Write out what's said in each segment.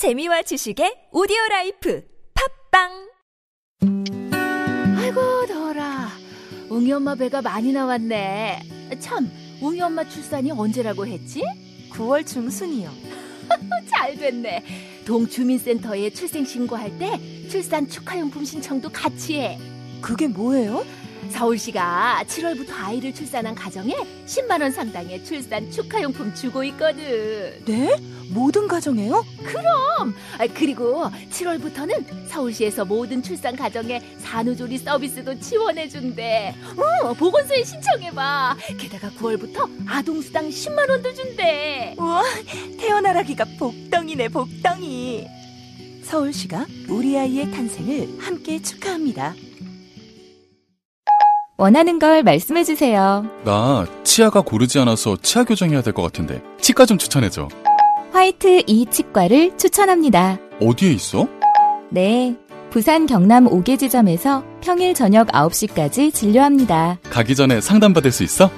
재미와 지식의 오디오 라이프 팟빵 아이고 더워라 웅이 엄마 배가 많이 나왔네 참 웅이 엄마 출산이 언제라고 했지? 9월 중순이요. 잘 됐네 동주민센터에 출생 신고할 때 출산 축하용품 신청도 같이 해 그게 뭐예요? 서울시가 7월부터 아이를 출산한 가정에 10만 원 상당의 출산 축하용품 주고 있거든 네? 모든 가정에요? 아, 그리고 7월부터는 서울시에서 모든 출산 가정에 산후조리 서비스도 지원해준대. 어, 보건소에 신청해봐. 게다가 9월부터 아동수당 10만 원도 준대. 우와, 태어나라기가 복덩이네, 복덩이. 서울시가 우리 아이의 탄생을 함께 축하합니다. 원하는 걸 말씀해 주세요. 나 치아가 고르지 않아서 치아 교정해야 될 것 같은데 치과 좀 추천해줘. 화이트 이 치과를 추천합니다. 어디에 있어? 네. 부산 경남 5개 지점에서 평일 저녁 9시까지 진료합니다. 가기 전에 상담받을 수 있어?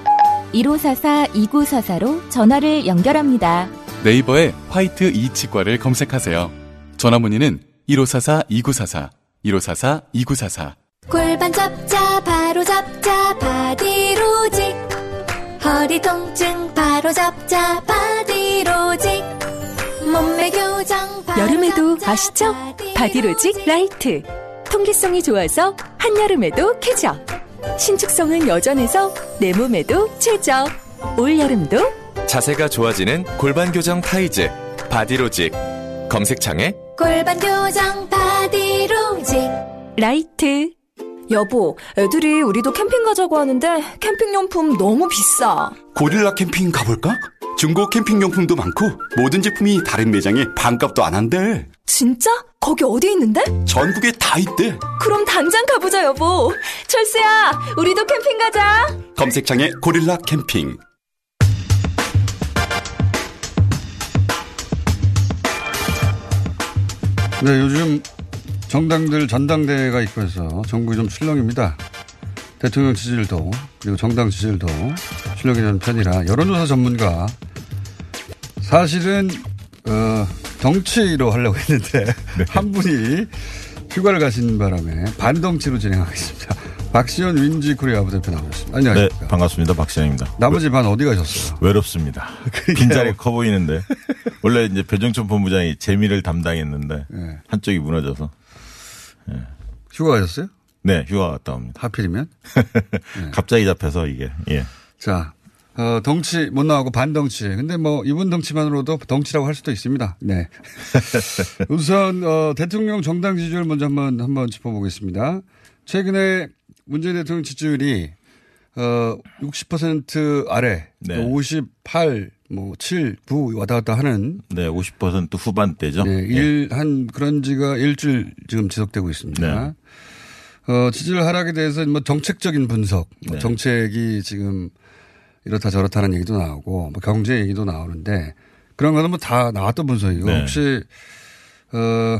1544-2944로 전화를 연결합니다. 네이버에 화이트 이 치과를 검색하세요. 전화 문의는 1544-2944, 1544-2944. 골반 잡자 바로 잡자 바디로직 허리 통증 바로 잡자 바디로직 여름에도 아시죠? 바디로직 라이트. 통기성이 좋아서 한여름에도 쾌적. 신축성은 여전해서 내 몸에도 최적. 올여름도 자세가 좋아지는 골반 교정 타이즈 바디로직 검색창에 골반 교정 바디로직 라이트. 여보, 애들이 우리도 캠핑 가자고 하는데 캠핑 용품 너무 비싸. 고릴라 캠핑 가볼까? 중고 캠핑용품도 많고 모든 제품이 다른 매장에 반값도 안 한대. 진짜? 거기 어디 있는데? 전국에 다 있대. 그럼 당장 가보자, 여보. 철수야, 우리도 캠핑 가자. 검색창에 고릴라 캠핑. 네, 요즘 정당들 전당대회가 있고 해서 전국이 좀 출렁입니다. 대통령 지지율도 그리고 정당 지지율도 출렁이 되는 편이라 여론조사 전문가 사실은 어, 덩치로 하려고 했는데 한 분이 휴가를 가신 바람에 반덩치로 진행하겠습니다. 박시원 윈지 코리아 부대표 나오셨습니다. 네, 안녕하십니까. 반갑습니다. 박신영입니다. 나머지 반 어디 가셨어요? 외롭습니다. 빈자리 커 보이는데 원래 이제 배정천 본부장이 재미를 담당했는데 네. 한쪽이 무너져서 휴가 가셨어요? 네 휴가 갔다 옵니다. 하필이면? 갑자기 잡혀서 이게 예. 자, 어, 덩치 못 나오고 반덩치. 근데 뭐 이분 덩치만으로도 덩치라고 할 수도 있습니다. 네. 우선 어, 대통령 정당 지지율 먼저 한번 한번 짚어보겠습니다. 최근에 문재인 대통령 지지율이 어, 60% 아래, 네. 58, 뭐 7, 9 왔다 갔다 하는 네, 50% 후반대죠. 네, 일, 한 그런 지가 일주일 지금 지속되고 있습니다. 어, 지지율 하락에 대해서 뭐 정책적인 분석, 뭐 네. 정책이 지금 이렇다 저렇다는 얘기도 나오고 뭐 경제 얘기도 나오는데 그런 거는 뭐 다 나왔던 분석이고 네. 혹시 어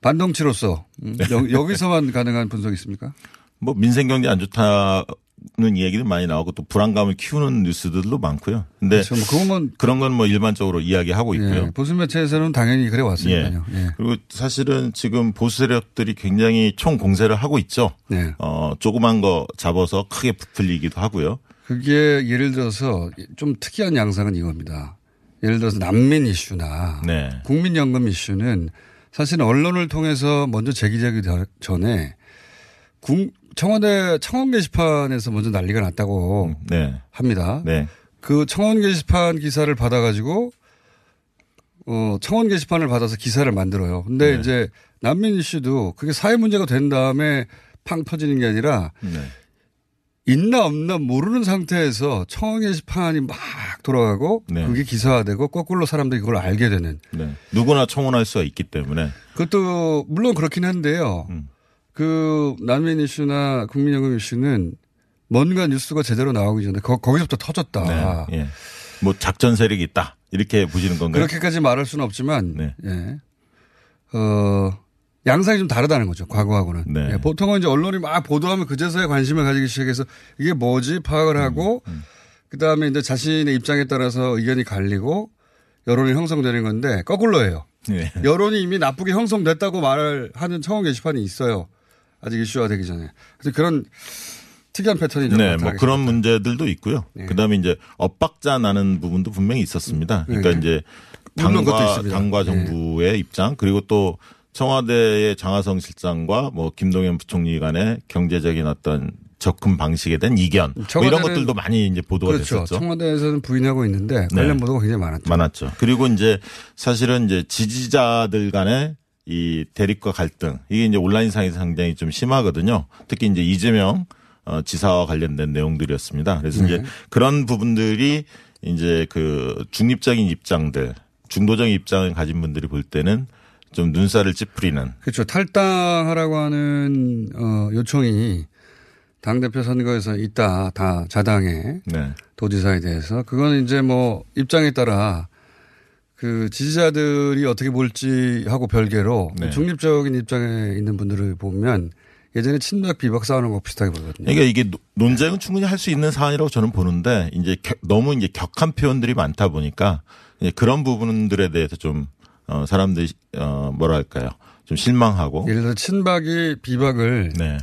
반동치로서 음, 네. 여, 여기서만 가능한 분석이 있습니까? 뭐 민생 경제 안 좋다는 얘기도 많이 나오고 또 불안감을 키우는 뉴스들도 많고요. 근데 그렇죠. 뭐 그거면 그런 건 뭐 일반적으로 이야기하고 있고요. 예, 보수 매체에서는 당연히 그래 왔으니까요. 예. 그리고 사실은 지금 보수 세력들이 굉장히 총 공세를 하고 있죠. 네. 어, 조그만 거 잡아서 크게 부풀리기도 하고요. 그게 예를 들어서 좀 특이한 양상은 이겁니다. 예를 들어서 난민 이슈나 네. 국민연금 이슈는 사실 언론을 통해서 먼저 제기되기 전에 국- 청와대 청원 게시판에서 먼저 난리가 났다고 네. 합니다. 네. 그 청원 게시판 기사를 받아가지고 어 청원 게시판을 받아서 기사를 만들어요. 근데 네. 이제 난민 이슈도 그게 사회 문제가 된 다음에 팡 터지는 게 아니라 네. 있나 없나 모르는 상태에서 청원 게시판이 막 돌아가고 네. 그게 기사화되고 거꾸로 사람들이 그걸 알게 되는 네. 누구나 청원할 수가 있기 때문에 그것도 물론 그렇긴 한데요. 음. 그 난민 이슈나 국민연금 이슈는 뭔가 뉴스가 제대로 나오기 전에 거, 기서부터 터졌다. 네. 예. 뭐 작전 세력이 있다. 이렇게 보시는 건가요? 그렇게까지 말할 수는 없지만 네. 예. 어, 양상이 좀 다르다는 거죠. 과거하고는. 네. 예, 보통은 이제 언론이 막 보도하면 그제서야 관심을 가지기 시작해서 이게 뭐지 파악을 음, 하고 그다음에 이제 자신의 입장에 따라서 의견이 갈리고 여론이 형성되는 건데 거꾸로예요. 네. 여론이 이미 나쁘게 형성됐다고 말을 하는 청원 게시판이 있어요. 아직 이슈화 되기 전에. 그래서 그런 특이한 패턴이 좀 네, 뭐 그런. 문제들도 있고요. 네. 그다음에 이제 엇박자 나는 부분도 분명히 있었습니다. 그러니까 네. 이제 당과. 당과 네. 정부의 입장 그리고 또 청와대의 장하성 실장과 뭐 김동연 부총리 간의 경제적인 어떤 접근 방식에 대한 이견 뭐 이런 것들도 많이 이제 보도가 그렇죠. 됐었죠. 청와대에서는 부인하고 있는데 네. 관련 보도가 굉장히 많았죠. 많았죠. 그리고 이제 사실은 이제 지지자들 간의 이 대립과 갈등 이게 이제 온라인상에서 상당히 좀 심하거든요. 특히 이제 이재명 어, 지사와 관련된 내용들이었습니다. 그래서 네. 이제 그런 부분들이 이제 그 중립적인 입장들, 중도적인 입장을 가진 분들이 볼 때는 좀 눈살을 찌푸리는 그렇죠. 탈당하라고 하는 어, 요청이 당 대표 선거에서 있다 다 자당의 네. 도지사에 대해서 그거는 이제 뭐 입장에 따라 그 지지자들이 어떻게 볼지 하고 별개로 네. 중립적인 입장에 있는 분들을 보면 예전에 친박 비박 싸우는 거 비슷하게 보거든요. 그러니까 이게 노- 논쟁은 충분히 할 수 있는 사안이라고 저는 보는데 이제 겨- 너무 이제 격한 표현들이 많다 보니까 그런 부분들에 대해서 좀 어, 사람들이 어, 뭐랄까요 좀 실망하고 예를 들어 친박이 비박을 네.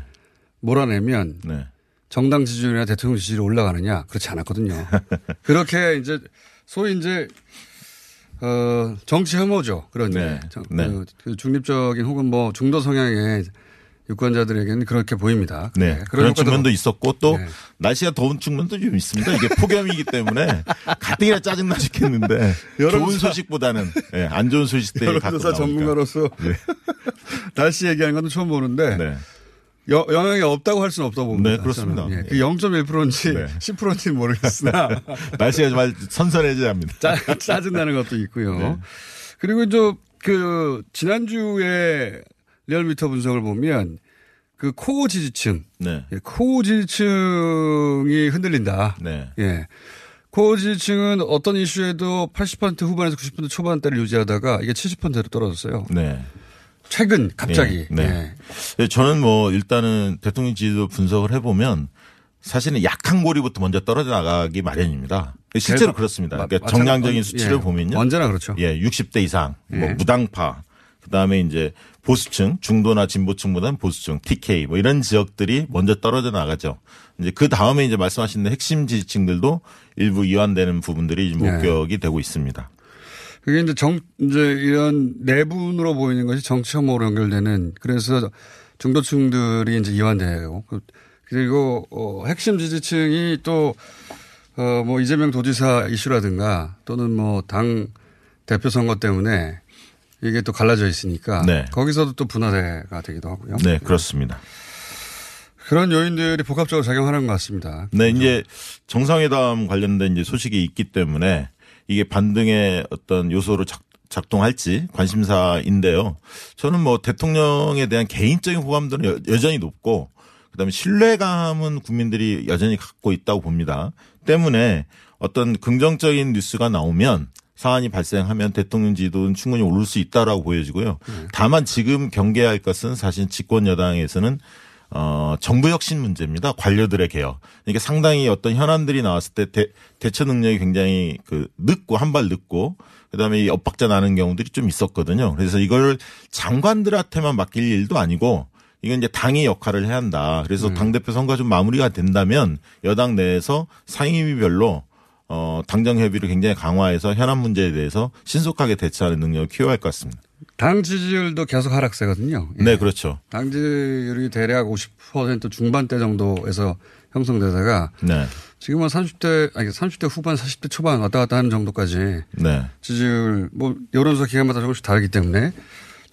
몰아내면 네. 정당 지지율이나 대통령 지지율이 올라가느냐 그렇지 않았거든요. 그렇게 이제 소위 이제 어 정치 혐오죠. 그런 네. 정- 네. 그, 그 중립적인 혹은 뭐 중도 성향의 유권자들에게는 그렇게 보입니다. 네. 네, 그런 효과도 측면도 있었고 또 네. 날씨가 더운 측면도 좀 있습니다. 이게 폭염이기 때문에 가뜩이나 짜증나 죽겠는데 좋은 소식보다는 예, 안 좋은 소식들이 여론조사. 전문가로서 네. 날씨 얘기하는 건 처음 보는데 네. 여- 영향이 없다고 할 수는 없다고 봅니다. 네, 그렇습니다. 예, 그 예. 0.1%인지 네. 10%인지는 모르겠으나 날씨가 정말 선선해져야 합니다. 짜, 짜증나는 것도 있고요. 네. 그리고 이제 그 지난주에 리얼미터 분석을 보면 그 코어 지지층, 네. 예, 코어 지지층이 흔들린다. 네. 예. 코어 지지층은 어떤 이슈에도 80% 후반에서 90% 초반대를 유지하다가 이게 70%로 떨어졌어요. 네. 최근 갑자기. 네. 네. 네, 저는 뭐 일단은 대통령 지지도 분석을 해보면 사실은 약한 고리부터 먼저 떨어져 나가기 마련입니다. 실제로 그렇습니다. 마- 그러니까 정량적인 수치를 예. 보면요. 언제나 그렇죠. 예, 60대 이상, 뭐 예. 무당파, 그 다음에 이제 보수층, 중도나 진보층보다는 보수층, TK 뭐 이런 지역들이 먼저 떨어져 나가죠. 이제 그 다음에 이제 말씀하신 핵심 지지층들도 일부 이완되는 부분들이 예. 목격이 되고 있습니다. 그게 이제 정, 이제 이런 내분으로 보이는 것이 정치 혐오로 연결되는 그래서 중도층들이 이제 이완되고 그- 그리고 어, 핵심 지지층이 또 어, 뭐 이재명 도지사 이슈라든가 또는 뭐 당 대표 선거 때문에 이게 또 갈라져 있으니까 네. 거기서도 또 분화대가 되기도 하고요. 네, 그렇습니다. 그런 요인들이 복합적으로 작용하는 것 같습니다. 네, 이제 정상회담 관련된 이제 소식이 있기 때문에 이게 반등의 어떤 요소로 작, 작동할지 관심사인데요. 저는 뭐 대통령에 대한 개인적인 호감도는 여, 여전히 높고 그다음에 신뢰감은 국민들이 여전히 갖고 있다고 봅니다. 때문에 어떤 긍정적인 뉴스가 나오면 사안이 발생하면 대통령 지도는 충분히 오를 수 있다라고 보여지고요. 다만 지금 경계할 것은 사실 집권 여당에서는 어, 정부 혁신 문제입니다. 관료들의 개혁. 그러니까 상당히 어떤 현안들이 나왔을 때 대, 대처 능력이 굉장히 그 늦고 한 발 늦고 그다음에 이 엇박자 나는 경우들이 좀 있었거든요. 그래서 이걸 장관들한테만 맡길 일도 아니고 이건 이제 당이 역할을 해야 한다. 그래서 당대표 선거가 좀 마무리가 된다면 여당 내에서 상임위별로 어, 당정 협의를 굉장히 강화해서 현안 문제에 대해서 신속하게 대처하는 능력을 키워야 할 것 같습니다. 당 지지율도 계속 하락세거든요. 예. 네, 그렇죠. 당 지지율이 대략 50% 중반대 정도에서 형성되다가 네. 지금은 30대 아니 30대 후반 40대 초반 왔다 갔다 하는 정도까지 네. 지지율 뭐 여론조사 기간마다 조금씩 다르기 때문에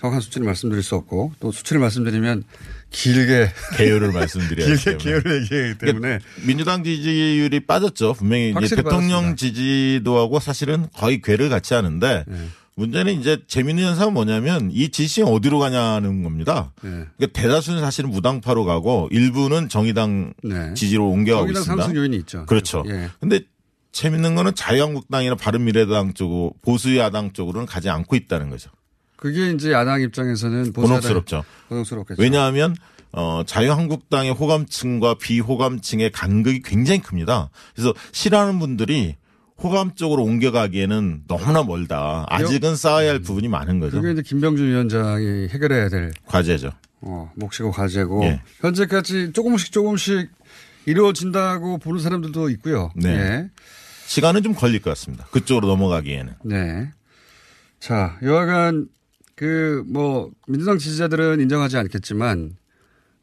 정확한 수치를 말씀드릴 수 없고 또 수치를 말씀드리면 길게 개요를 말씀드려야 길게 때문에. 개요를 얘기하기 때문에 그러니까 민주당 지지율이 빠졌죠. 분명히 대통령. 지지도하고 사실은 거의 궤를 같이 하는데 네. 문제는 이제 재밌는 현상은 뭐냐면 이 지지층이 어디로 가냐는 겁니다. 네. 그러니까 대다수는 사실은 무당파로 가고 일부는 정의당 네. 지지로 옮겨가고 정의당 있습니다. 상승 요인이 있죠. 그렇죠. 예. 근데 재밌는 거는 자유한국당이나 바른미래당 쪽으로 보수야당 쪽으로는 가지 않고 있다는 거죠. 그게 이제 야당 입장에서는 곤혹스럽죠. 곤혹스럽겠죠. 왜냐하면 어, 자유한국당의 호감층과 비호감층의 간극이 굉장히 큽니다. 그래서 싫어하는 분들이 호감적으로 옮겨가기에는 너무나 멀다. 아직은 쌓아야 할 부분이 많은 거죠. 그게 이제 김병준 위원장이 해결해야 될 과제죠. 어, 몫이고 과제고 예. 현재까지 조금씩 조금씩 이루어진다고 보는 사람들도 있고요. 네. 예. 시간은 좀 걸릴 것 같습니다. 그쪽으로 넘어가기에는. 네. 자, 여하간 그 뭐 민주당 지지자들은 인정하지 않겠지만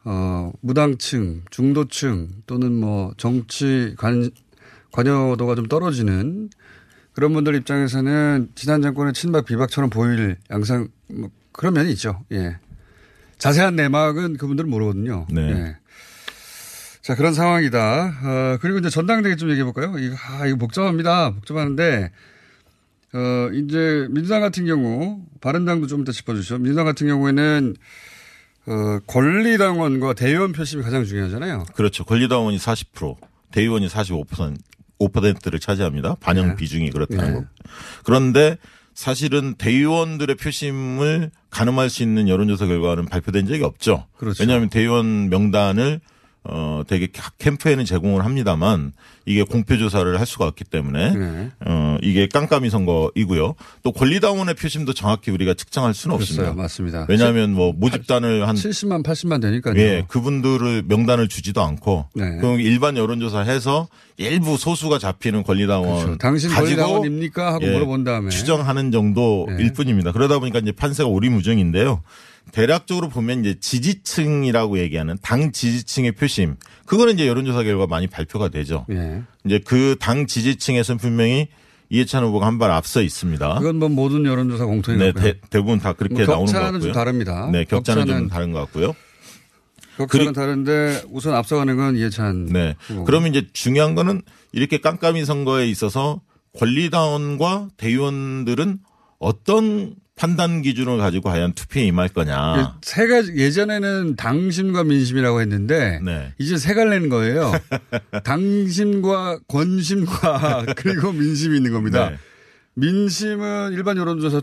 어 무당층, 중도층 또는 뭐 정치 관 관여도가 좀 떨어지는 그런 분들 입장에서는 지난 정권의 친박 비박처럼 보일 양상 뭐 그런 면이 있죠. 예. 자세한 내막은 그분들은 모르거든요. 네. 예. 자, 그런 상황이다. 어, 그리고 이제 전당대회 좀 얘기해 볼까요? 이거, 아, 이거 복잡합니다. 복잡한데, 어, 이제 민주당 같은 경우, 바른당도 좀 이따 짚어주시죠. 민주당 같은 경우에는, 어, 권리당원과 대의원 표심이 가장 중요하잖아요. 그렇죠. 권리당원이 40%, 대의원이 45%, 5%를 차지합니다. 반영 네. 비중이 그렇다는 네. 거. 그런데 사실은 대의원들의 표심을 가늠할 수 있는 여론조사 결과는 발표된 적이 없죠. 그렇죠. 왜냐하면 대의원 명단을 어 되게 각 캠프에는 제공을 합니다만 이게 공표 조사를 할 수가 없기 때문에 네. 어 이게 깜깜이 선거이고요. 또 권리당원의 표심도 정확히 우리가 측정할 수는 그랬어요. 없습니다. 맞습니다. 왜냐하면 뭐 모집단을 한 70만, 80만 되니까요. 예, 그분들을 명단을 주지도 않고 네. 그럼 일반 여론조사 해서 일부 소수가 잡히는 권리당원 그렇죠. 당신 권리당원입니까? 하고 예, 물어본 다음에. 추정하는 정도일 네. 뿐입니다. 그러다 보니까 이제 판세가 오리무중인데요. 대략적으로 보면 이제 지지층이라고 얘기하는 당 지지층의 표심 그거는 이제 여론조사 결과 많이 발표가 되죠. 예. 이제 그 당 지지층에서는 분명히 이해찬 후보가 한 발 앞서 있습니다. 그건 뭐 모든 여론조사 공통인 네. 대, 대부분 다 그렇게 뭐 나오는 것 격차는 같고요. 좀 다릅니다. 네, 격차는, 좀 격차는 다른 것 같고요. 격차는 다른데 우선 앞서가는 건 이해찬. 네. 후보고. 그러면 이제 중요한 거는 이렇게 깜깜이 선거에 있어서 권리당원과 대의원들은 어떤 판단 기준을 가지고 과연 투표에 임할 거냐. 세 가지 예전에는 당심과 민심이라고 했는데 네. 이제 세 갈래는 거예요. 당심과 권심과 그리고 민심이 있는 겁니다. 네. 민심은 일반 여론조사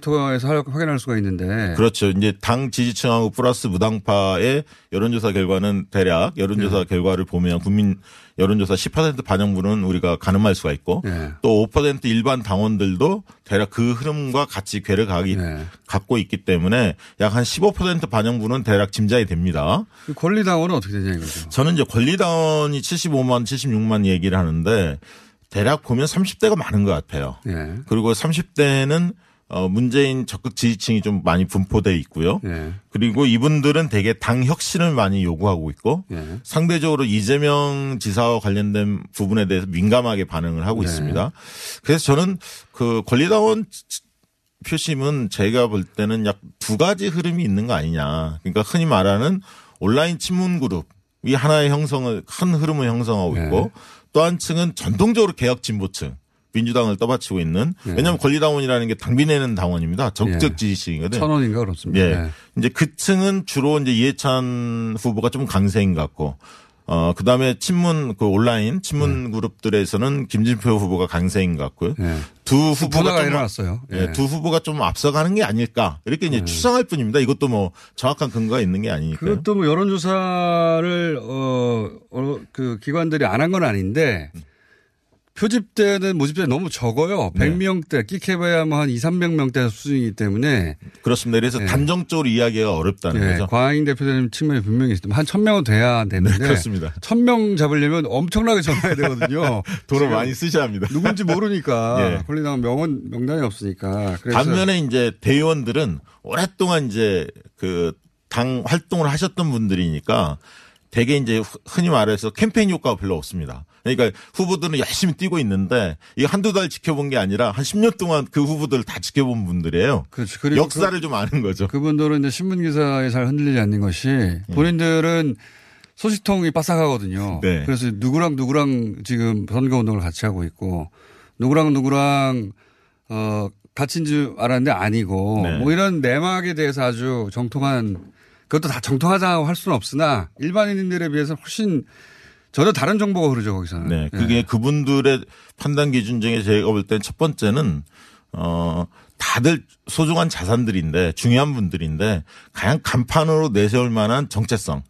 할- 확인할 수가 있는데 그렇죠. 이제 당 지지층하고 플러스 무당파의 여론조사 결과는 대략 여론조사 네. 결과를 보면 국민 여론조사 10% 반영분은 우리가 가늠할 수가 있고 네. 또5% 일반 당원들도 대략 그 흐름과 같이 괴를 가기, 네. 갖고 있기 때문에 약 한 15% 반영분은 대략 짐작이 됩니다. 그 권리당원은 어떻게 되냐 이거죠. 저는 이제 권리당원이 75만, 76만 얘기를 하는데 대략 보면 30대가 많은 것 같아요. 예. 그리고 30대는 어 문재인 적극 지지층이 좀 많이 분포돼 있고요. 예. 그리고 이분들은 되게 당 혁신을 많이 요구하고 있고 예. 상대적으로 이재명 지사와 관련된 부분에 대해서 민감하게 반응을 하고 네. 있습니다. 그래서 저는 그 권리당원 표심은 제가 볼 때는 약 두 가지 흐름이 있는 거 아니냐. 그러니까 흔히 말하는 온라인 친문 그룹 이 하나의 형성을 큰 흐름을 형성하고 네. 있고 또 한 층은 전통적으로 개혁 진보층 민주당을 떠받치고 있는 네. 왜냐하면 권리당원이라는 게 당비 내는 당원입니다. 적극적 예. 지지층이거든요. 천 원인가 그렇습니다. 예. 예. 이제 그 층은 주로 이제 이해찬 후보가 좀 강세인 것 같고, 어, 그 다음에 친문, 그 온라인 친문 그룹들에서는 김진표 후보가 강세인 것 같고요. 예. 두 후보가 좀, 일어났어요. 예, 예. 두 후보가 좀 앞서가는 게 아닐까. 이렇게 이제 추정할 뿐입니다. 이것도 뭐 정확한 근거가 있는 게 아니니까요. 그것도 뭐 여론조사를 어, 어, 그 기관들이 안 한 건 아닌데 표집되는 모집자가 너무 적어요. 네. 100명대, 끼케봐야 뭐한 2, 300명대 수준이기 때문에 그렇습니다. 그래서 예. 단정적으로 이야기가 어렵다는 예, 거죠. 과잉 대표되는 측면이 분명히 있습니다. 한 1000명은 돼야 되는데 네, 그렇습니다. 1000명 잡으려면 엄청나게 전화해야 되거든요. 돈을 많이 쓰셔야 합니다. 누군지 모르니까 예. 권리당 명은 명단이 없으니까. 반면에 이제 대의원들은 오랫동안 이제 그 당 활동을 하셨던 분들이니까 되게 이제 흔히 말해서 캠페인 효과가 별로 없습니다. 그러니까 후보들은 열심히 뛰고 있는데 이거 한두 달 지켜본 게 아니라 한 10년 동안 그 후보들을 다 지켜본 분들이에요. 그렇죠. 그리고 역사를 좀 아는 거죠. 그분들은 이제 신문 기사에 잘 흔들리지 않는 것이 본인들은 소식통이 빠삭하거든요. 네. 그래서 누구랑 누구랑 지금 선거 운동을 같이 하고 있고 누구랑 누구랑 어 같이인 줄 알았는데 아니고 네. 뭐 이런 내막에 대해서 아주 정통한 그것도 다 정통하다고 할 수는 없으나 일반인들에 비해서 훨씬 전혀 다른 정보가 흐르죠 거기서는. 네. 그게 그분들의 판단 기준 중에 제가 볼 땐 첫 번째는 어 다들 소중한 자산들인데 중요한 분들인데 가장 간판으로 내세울 만한 정체성.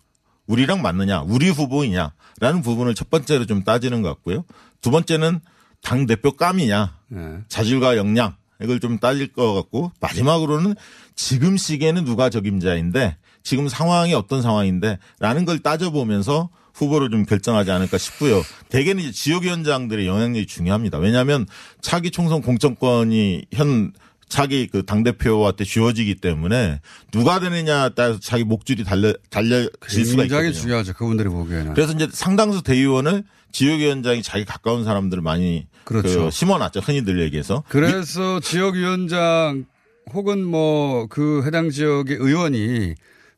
우리랑 맞느냐, 우리 후보이냐라는 부분을 첫 번째로 좀 따지는 것 같고요. 두 번째는 당 대표 깜이냐, 예. 자질과 역량 이걸 좀 따질 것 같고 마지막으로는 지금 시기에는 누가 적임자인데 지금 상황이 어떤 상황인데라는 걸 따져보면서 후보를 좀 결정하지 않을까 싶고요. 대개는 이제 지역위원장들의 영향력이 중요합니다. 왜냐하면 차기 총선 공천권이 현 차기 그 당대표한테 주어지기 때문에 누가 되느냐에 따라서 자기 목줄이 달려, 달려질 수가 굉장히 있거든요. 중요하죠. 그분들이 보기에는. 그래서 이제 상당수 대의원을 지역위원장이 자기 가까운 사람들을 많이 그렇죠. 그 심어놨죠. 흔히들 얘기해서. 그래서 지역위원장 혹은 뭐 그 해당 지역의 의원이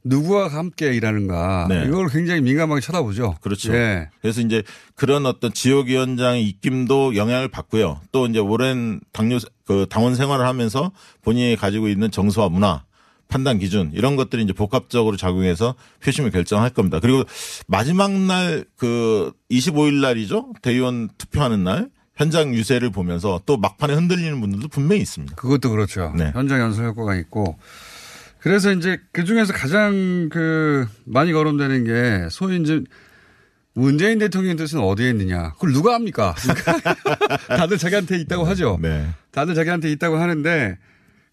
누구와 함께 일하는가 네. 이걸 굉장히 민감하게 쳐다보죠. 그렇죠. 예. 그래서 이제 그런 어떤 지역위원장의 입김도 영향을 받고요. 또 이제 오랜 당뇨 그 당원 생활을 하면서 본인이 가지고 있는 정서와 문화 판단 기준 이런 것들이 이제 복합적으로 작용해서 표심을 결정할 겁니다. 그리고 마지막 날 그 25일 날이죠. 대의원 투표하는 날 현장 유세를 보면서 또 막판에 흔들리는 분들도 분명히 있습니다. 그것도 그렇죠. 네. 현장 연설 효과가 있고. 그래서 이제 그 중에서 가장 그 많이 거론되는 게 소위 이제 문재인 대통령의 뜻은 어디에 있느냐. 그걸 누가 합니까? 다들 자기한테 있다고 하죠. 네. 다들 자기한테 있다고 하는데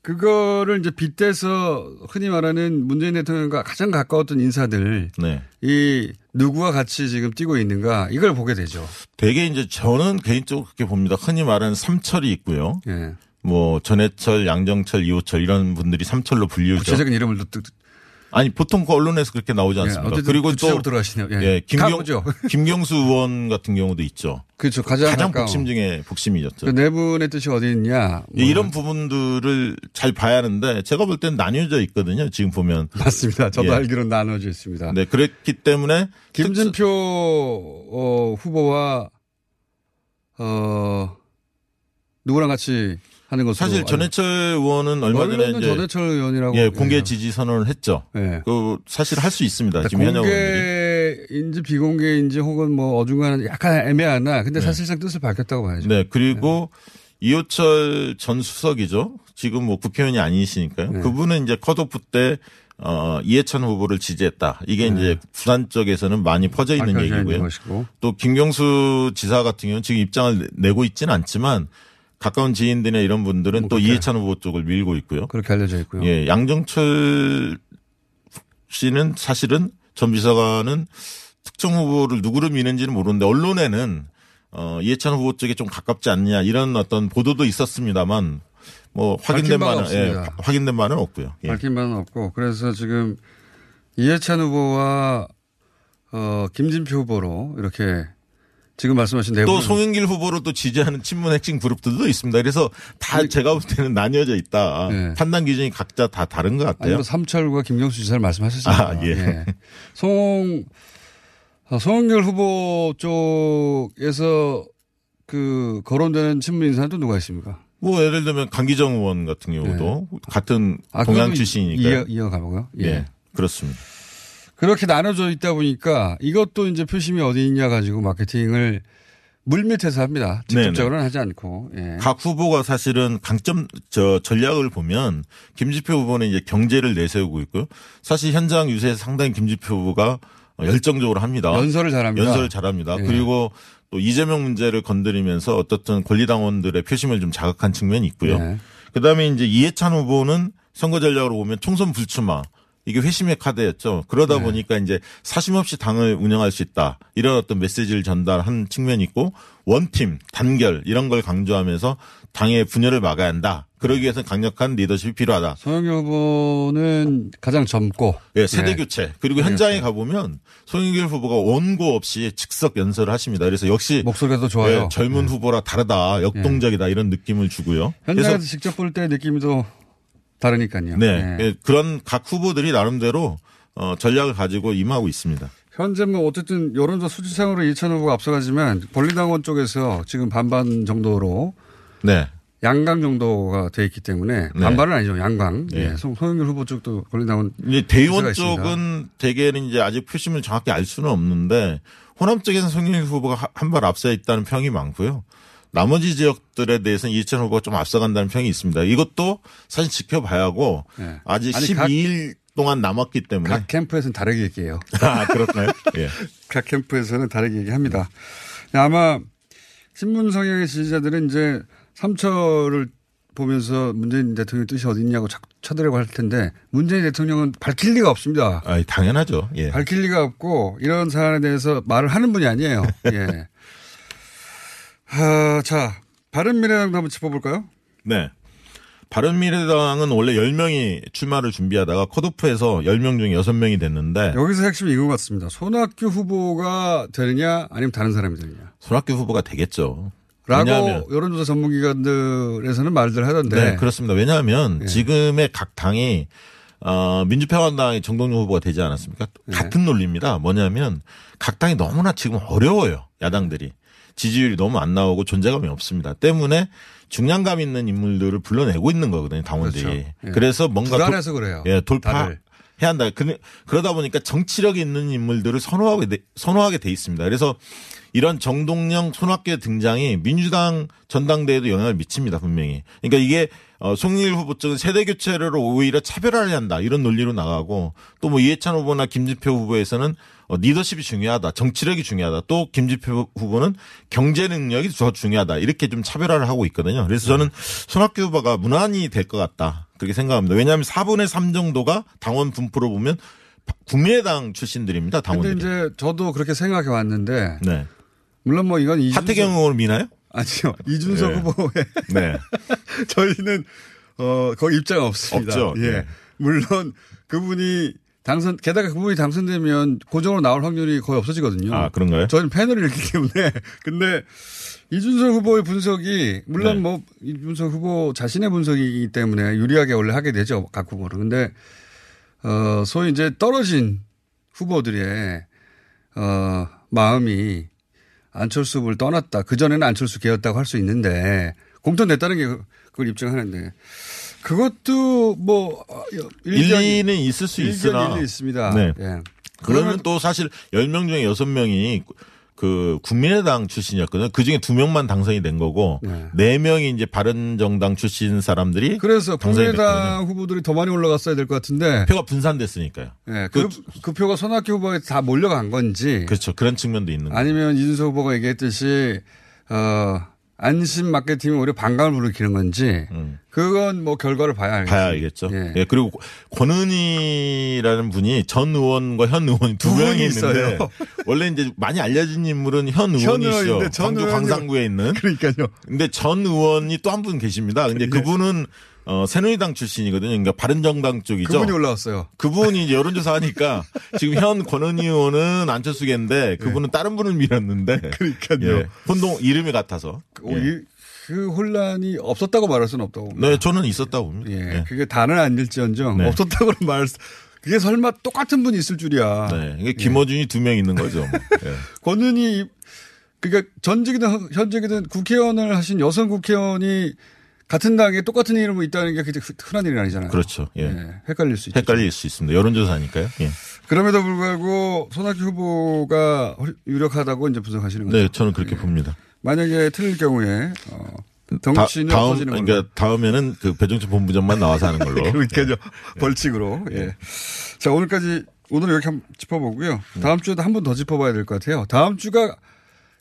그거를 이제 빗대서 흔히 말하는 문재인 대통령과 가장 가까웠던 인사들 네. 이 누구와 같이 지금 뛰고 있는가 이걸 보게 되죠. 되게 이제 저는 개인적으로 그렇게 봅니다. 흔히 말하는 삼철이 있고요. 예. 뭐 전해철, 양정철, 이호철 이런 분들이 삼철로 불리우죠. 구체적인 이름을 또 아니 보통 그 언론에서 그렇게 나오지 예, 않습니까? 어쨌든 그리고 또 구체적으로 들어가시네요. 예. 예, 김경. 김경수 의원 같은 경우도 있죠. 그렇죠. 가장, 가장. 복심 중에 복심이었죠. 그 네 분의 뜻이 어디 있냐. 예, 이런 부분들을 잘 봐야 하는데 제가 볼 때는 나뉘어져 있거든요. 지금 보면 맞습니다. 저도 예. 알기로는 나눠져 있습니다. 네, 그랬기 때문에 김진표 어, 후보와 어 누구랑 같이 하는 것으로 사실 전해철 의원은 얼마 전에 이제 전해철 의원이라고 예, 공개. 지지 선언을 했죠. 예. 그 사실 할 수 있습니다. 지금 현역. 공개인지 비공개인지 혹은 뭐 어중간한 약간 애매하나 근데 네. 사실상 뜻을 밝혔다고 봐야죠. 네, 그리고 이호철 전 수석이죠. 지금 뭐 국회의원이 아니시니까요. 네. 그분은 이제 컷오프 때 어, 이해찬 후보를 지지했다. 이게 이제 부산 쪽에서는 많이 퍼져 있는 네. 얘기고요. 또 김경수 지사 같은 경우는 지금 입장을 내- 내고 있지는 않지만 가까운 지인들이나 이런 분들은 뭐 또 그렇게. 이해찬 후보 쪽을 밀고 있고요. 그렇게 알려져 있고요. 예, 양정철 씨는 사실은 전 비서관은 특정 후보를 누구를 미는지는 모르는데 언론에는 어, 이해찬 후보 쪽에 좀 가깝지 않냐 이런 어떤 보도도 있었습니다만 뭐 확인된 바는 예. 확인된 바는 없고요. 예. 밝힌 바는 없고 그래서 지금 이해찬 후보와 어, 김진표 후보로 이렇게 지금 말씀하신 내용 또 송영길 후보를 또 지지하는 친문 핵심 그룹들도 있습니다. 그래서 다 제가 볼 때는 나뉘어져 있다. 네. 판단 기준이 각자 다 다른 것 아니 같아요. 뭐 삼철과 김경수 지사를 말씀하셨잖아요. 아, 예. 송 어, 송영길 후보 쪽에서 그 거론되는 친문 인사는 또 누가 있습니까? 뭐 예를 들면 강기정 의원 같은 경우도 같은 아, 동양 출신이니까 이어, 이어가고요. 예. 예. 그렇습니다. 그렇게 나눠져 있다 보니까 이것도 이제 표심이 어디 있냐 가지고 마케팅을 물밑에서 합니다. 직접적으로는 하지 않고. 예. 각 후보가 사실은 강점 저 전략을 보면 김지표 후보는 이제 경제를 내세우고 있고요. 사실 현장 유세 상당히 김지표 후보가 열정적으로 합니다. 연설을 잘합니다. 연설을 잘합니다. 예. 그리고 또 이재명 문제를 건드리면서 어떻든 권리당원들의 표심을 좀 자극한 측면이 있고요. 네. 그다음에 이제 이해찬 후보는 선거 전략으로 보면 총선 불출마 이게 회심의 카드였죠. 그러다 네. 보니까 이제 사심 없이 당을 운영할 수 있다. 이런 어떤 메시지를 전달한 측면이 있고 원팀, 단결 이런 걸 강조하면서 당의 분열을 막아야 한다. 그러기 위해서는 강력한 리더십이 필요하다. 송영길 후보는 가장 젊고 예, 세대 예. 교체. 그리고 현장에 가 보면 송영길 후보가 원고 없이 즉석 연설을 하십니다. 그래서 역시 목소리가 더 좋아요. 예, 젊은 후보라 다르다, 역동적이다 이런 느낌을 주고요. 현장에서 직접 볼 때 느낌이 더 다르니까요. 네, 예. 예, 그런 각 후보들이 나름대로 어, 전략을 가지고 임하고 있습니다. 현재 뭐 어쨌든 여론조사 수치상으로 이천 후보가 앞서가지만 권리당원 쪽에서 지금 반반 정도로 네. 양강 정도가 돼 있기 때문에 네. 반반은 아니죠. 양강. 네. 예. 송- 송영길 후보 쪽도 권리당원 이제 대의원. 쪽은 대개는 이제 아직 표심을 정확히 알 수는 없는데 호남 쪽에서는 송영길 후보가 한 발 앞서 있다는 평이 많고요. 나머지 지역들에 대해서는 이천 후보가 좀 앞서간다는 평이 있습니다. 이것도 사실 지켜봐야 하고 예. 아직 아니, 각- 12일 동안 남았기 때문에 각 캠프에서는 다르게 얘기해요. 아 그렇나요? 예. 각 캠프에서는 다르게 얘기합니다. 아마 신문 성향의 지지자들은 이제 삼철을 보면서 문재인 대통령 뜻이 어디 있냐고 자- 쳐들라고 할 텐데 문재인 대통령은 밝힐 리가 없습니다. 아, 당연하죠. 예. 밝힐 리가 없고 이런 사안에 대해서 말을 하는 분이 아니에요. 예. 아, 자, 바른미래당도 한번 짚어볼까요? 네. 바른미래당은 원래 10명이 출마를 준비하다가 컷오프에서 10명 중에 6명이 됐는데 여기서 핵심이 이거 같습니다. 손학규 후보가 되느냐 아니면 다른 사람이 되느냐. 손학규 후보가 되겠죠. 라고 왜냐하면 여론조사 전문기관들에서는 말들 하던데. 네, 그렇습니다. 왜냐하면 예. 지금의 각 당이 어, 민주평화당의 정동영 후보가 되지 않았습니까? 네. 같은 논리입니다. 뭐냐면 각 당이 너무나 지금 어려워요. 야당들이. 지지율이 너무 안 나오고 존재감이 없습니다. 때문에 중량감 있는 인물들을 불러내고 있는 거거든요. 당원들이. 그렇죠. 예. 그래서 뭔가 불안해서 돌- 그래요. 예, 돌파 다들. 해야 한다. 그, 그러다 보니까 정치력이 있는 인물들을 선호하게 돼, 선호하게 돼 있습니다. 그래서 이런 정동영 손학규의 등장이 민주당 전당대회에도 영향을 미칩니다, 분명히. 그러니까 이게 어, 송일 후보 쪽은 세대 교체를 오히려 차별화를 한다 이런 논리로 나가고 또 뭐 이해찬 후보나 김진표 후보에서는 어, 리더십이 중요하다, 정치력이 중요하다. 또 김진표 후보는 경제 능력이 더 중요하다 이렇게 좀 차별화를 하고 있거든요. 그래서 저는 손학규 후보가 무난히 될 것 같다 그렇게 생각합니다. 왜냐하면 4분의 3 정도가 당원 분포로 보면 국민의당 출신들입니다. 근데 당원들이. 이제 저도 그렇게 생각해 왔는데 네. 물론 뭐 이건 이준석 하태경 의원을 미나요? 아니요 이준석 네. 후보의 네. 저희는 어 거기 입장 없습니다. 없죠. 예. 네. 물론 그분이 당선 게다가 그분이 당선되면 고정으로 나올 확률이 거의 없어지거든요. 아, 그런가요? 저희는 패널을 읽기 때문에 근데 이준석 후보의 분석이 물론 네. 뭐 이준석 후보 자신의 분석이기 때문에 유리하게 원래 하게 되죠 각 후보는 근데 어 소위 이제 떨어진 후보들의 어 마음이 안철수 후보를 떠났다 그 전에는 안철수 개였다고 할 수 있는데 공천됐다는 게 그- 그걸 입증하는데 그것도 뭐 어, 일견- 일리는 있을 수 있으나 일리 있습니다. 네. 예. 그러면 또 사실 10명 중에 6명이 그 국민의당 출신이었거든요. 그 중에 2명만 당선이 된 거고 네. 네. 명이 이제 바른정당 출신 사람들이 그래서 국민의당 후보들이 더 많이 올라갔어야 될 것 같은데 표가 분산됐으니까요. 예, 그, 그 표가 손학규 후보에 다 몰려간 건지 그렇죠. 그런 측면도 있는 거죠. 아니면 이준석 후보가 얘기했듯이 어 안심 마케팅이 오히려 반감을 불러키는 건지 그건 뭐 결과를 봐야 알겠죠. 음. 봐야 알겠죠. 예. 예. 그리고 권은희라는 분이 전 의원과 현 의원이 두두 명이 있는데. 원래 이제 많이 알려진 인물은 현현 의원이시죠. 전 광주 광산구에 있는. 그러니까요. 근데 전 의원이 또 한 분 계십니다. 예. 근데 그분은 어, 새누리당 출신이거든요. 그러니까 바른정당 쪽이죠. 그분이 올라왔어요. 그분이 여론조사 하니까 지금 현 권은희 의원은 안철수계인데 그분은 다른 분을 밀었는데. 예. 그러니까요. 예. 혼동 이름이 같아서. 어, 예. 이- 그 혼란이 없었다고 말할 수는 없다고 봅니다. 네, 저는 있었다고 봅니다. 예, 예. 그게 다는 아닐지언정 네. 없었다고는 말. 그게 설마 똑같은 분이 있을 줄이야. 네. 이게 김어준이 두 명 있는 거죠. 예. 권은희 그러니까 전직이든 현직이든 국회의원을 하신 여성 국회의원이 같은 당에 똑같은 이름으로 있다는 게 그게 흔한 일이 아니잖아요. 그렇죠. 예. 네, 헷갈릴 수 있죠. 헷갈릴 수 있습니다. 여론조사니까요. 예. 그럼에도 불구하고 손학규 후보가 유력하다고 이제 분석하시는 거죠. 네, 저는 그렇게 봅니다. 만약에 틀릴 경우에 어, 다, 덩치는 다음, 없어지는 걸로. 그러니까 다음에는 그 배정철 본부장만 나와서 하는 걸로. 그러니까요. 벌칙으로. 예. 자, 오늘까지, 오늘 이렇게 한번 짚어보고요. 다음 주에도 한 번 더 짚어봐야 될 것 같아요. 다음 주가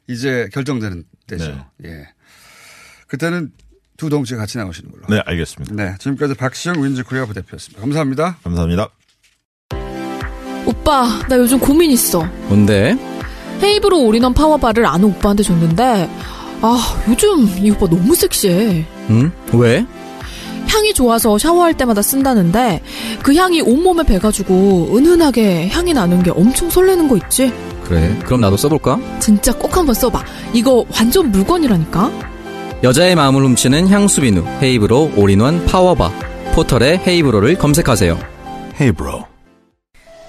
이제 결정되는 때죠. 예. 그때는 두 동지가 같이 나오시는 걸로. 네, 알겠습니다. 네. 지금까지 박시영 윈즈 코리아 부대표였습니다. 감사합니다. 감사합니다. 오빠, 나 요즘 고민 있어. 뭔데? 헤이브로 올인원 파워바를 아는 오빠한테 줬는데, 아, 요즘 이 오빠 너무 섹시해. 응? 왜? 향이 좋아서 샤워할 때마다 쓴다는데, 그 향이 온몸에 배가지고 은은하게 향이 나는 게 엄청 설레는 거 있지? 그래. 그럼 나도 써볼까? 진짜 꼭 한번 써봐. 이거 완전 물건이라니까? 여자의 마음을 훔치는 향수 비누 헤이브로 올인원 파워바 포털에 헤이브로를 검색하세요. 헤이브로.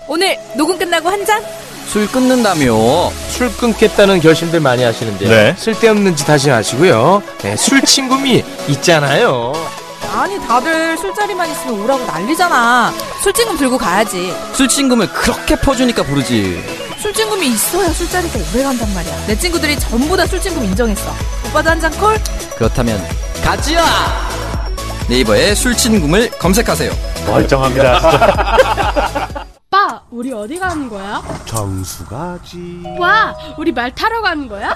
오늘 녹음 끝나고 한 잔? 술 끊는다며. 술 끊겠다는 결심들 많이 하시는데요. 네. 쓸데없는 짓 하지 마시고요. 네, 술 친구미 있잖아요. 아니 다들 술자리만 있으면 오라고 난리잖아. 술친금 들고 가야지. 술친금을 그렇게 퍼주니까 부르지. 술친금이 있어야 술자리가 오래 간단 말이야. 내 친구들이 전부 다 술친금 인정했어. 오빠도 한 잔 콜? 그렇다면 가지야. 네이버에 술친금을 검색하세요. 멀쩡합니다. 오빠, 우리 어디 가는 거야? 정수 가지. 와, 우리 말 타러 가는 거야?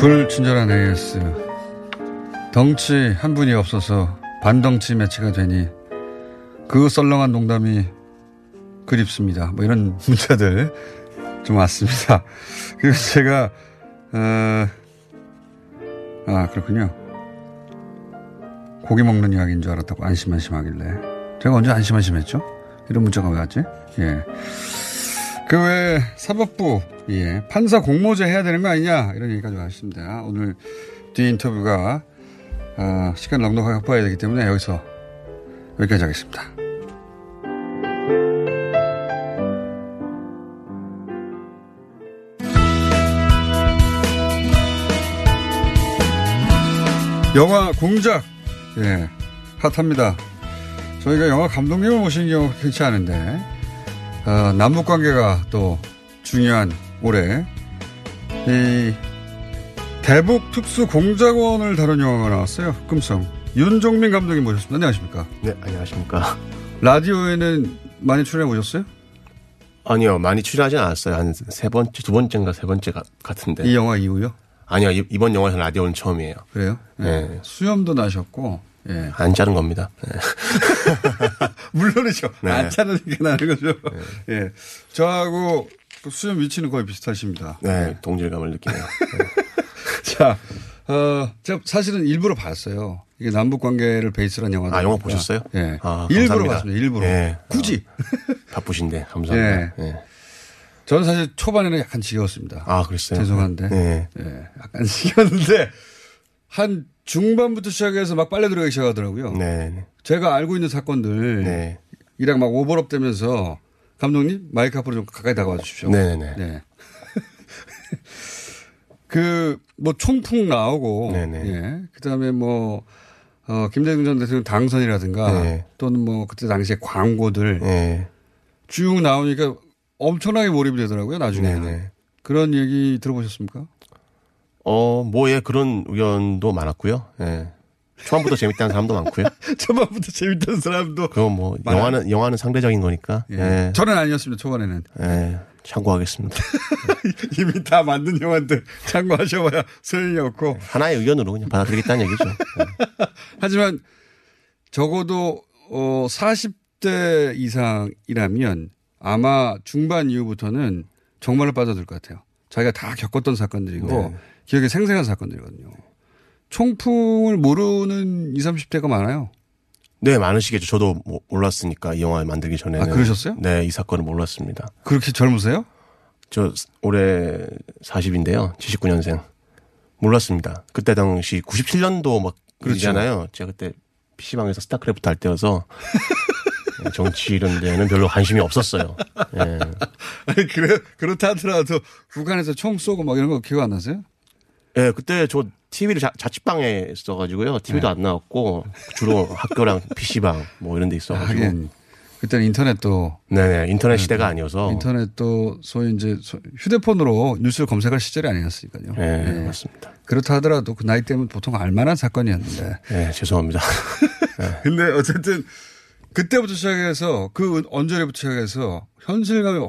불친절한 AS. 덩치 한 분이 없어서 반덩치 매치가 되니 그 썰렁한 농담이 그립습니다. 뭐 이런 문자들 좀 왔습니다. 그리고 제가, 어, 아, 그렇군요. 고기 먹는 이야기인 줄 알았다고 안심안심 하길래. 제가 언제 안심안심 했죠? 이런 문자가 왜 왔지? 예. 그 외에 사법부, 예. 판사 공모제 해야 되는 거 아니냐? 이런 얘기까지 왔습니다. 오늘 뒤 인터뷰가, 어, 시간 넉넉하게 확보해야 되기 때문에 여기서 여기까지 하겠습니다. 영화 공작, 예, 핫합니다. 저희가 영화 감독님을 모시는 경우가 흔치 않은데, 어, 남북 관계가 또 중요한 올해, 이, 대북 특수 공작원을 다룬 영화가 나왔어요. 흑금성. 윤종민 감독님 모셨습니다. 안녕하십니까? 네, 안녕하십니까. 라디오에는 많이 출연해 보셨어요? 아니요, 많이 출연하진 않았어요. 한 세 번째, 두 번째인가 세 번째 가- 같은데. 이 영화 이후요? 아니요, 이- 이번 영화에서 라디오는 처음이에요. 그래요? 네. 수염도 나셨고, 예. 안 자른 겁니다. 네. 물론이죠. 네. 안 차르니까 나는 거죠. 예. 저하고 그 수염 위치는 거의 비슷하십니다. 네, 동질감을 느끼네요. 자, 어, 제가 사실은 일부러 봤어요. 이게 남북 관계를 베이스로 한 영화다. 아, 영화. 보셨어요? 예. 아, 일부러 감사합니다. 봤습니다. 일부러. 예. 굳이. 바쁘신데, 감사합니다. 예. 예. 저는 사실 초반에는 약간 지겨웠습니다. 아, 그랬어요? 죄송한데. 네. 예. 약간 지겼는데, 한 중반부터 시작해서 막 빨려 들어가기 시작하더라고요. 네. 제가 알고 있는 사건들. 네. 이랑 막 오버럽 되면서, 감독님, 마이크 앞으로 좀 가까이 다가와 주십시오. 네네네. 네. 그, 뭐, 총풍 나오고, 네네. 예. 그 다음에 뭐, 어, 김대중 전 대통령 당선이라든가, 네. 또는 뭐, 그때 당시에 광고들, 네. 쭉 나오니까 엄청나게 몰입이 되더라고요, 나중에. 네네. 그런 얘기 들어보셨습니까? 어, 뭐, 예, 그런 의견도 많았고요. 예. 초반부터 재밌다는 사람도 많고요. 초반부터 재밌다는 사람도. 그건 뭐, 많아요. 영화는, 영화는 상대적인 거니까. 예. 예. 저는 아니었습니다, 초반에는. 예. 참고하겠습니다. 이미 다 만든 영화인데 참고하셔봐야 소용이 없고. 하나의 의견으로 그냥 받아들이겠다는 얘기죠. 하지만 적어도 어 40대 이상이라면 아마 중반 이후부터는 정말로 빠져들 것 같아요. 자기가 다 겪었던 사건들이고 네. 기억에 생생한 사건들이거든요. 총풍을 모르는 20, 30대가 많아요. 네, 많으시겠죠. 저도 뭐 몰랐으니까 이 영화 만들기 전에는. 아, 그러셨어요? 네, 이 사건을 몰랐습니다. 그렇게 젊으세요? 저 올해 40인데요. 79년생. 몰랐습니다. 그때 당시 97년도 막 그렇죠. 그러잖아요. 제가 그때 PC방에서 스타크래프트 할 때여서 예, 정치 이런 데는 별로 관심이 없었어요. 예. 아니, 그래, 그렇다 하더라도 북한에서 총 쏘고 막 이런 거 기억 안 나세요? 예, 그때 저 TV를 자, 자취방에 있어가지고요. TV도 안 나왔고 주로 학교랑 PC방 뭐 이런 데 있어가지고. 그때는 인터넷도 네네 인터넷 시대가 아니어서. 인터넷도 소위 이제 소- 휴대폰으로 뉴스를 검색할 시절이 아니었으니까요. 네, 맞습니다. 그렇다 하더라도 그 나이 때면 보통 알만한 사건이었는데. 네, 죄송합니다. 근데 어쨌든 그때부터 시작해서 그 언저리부터 시작해서 현실감이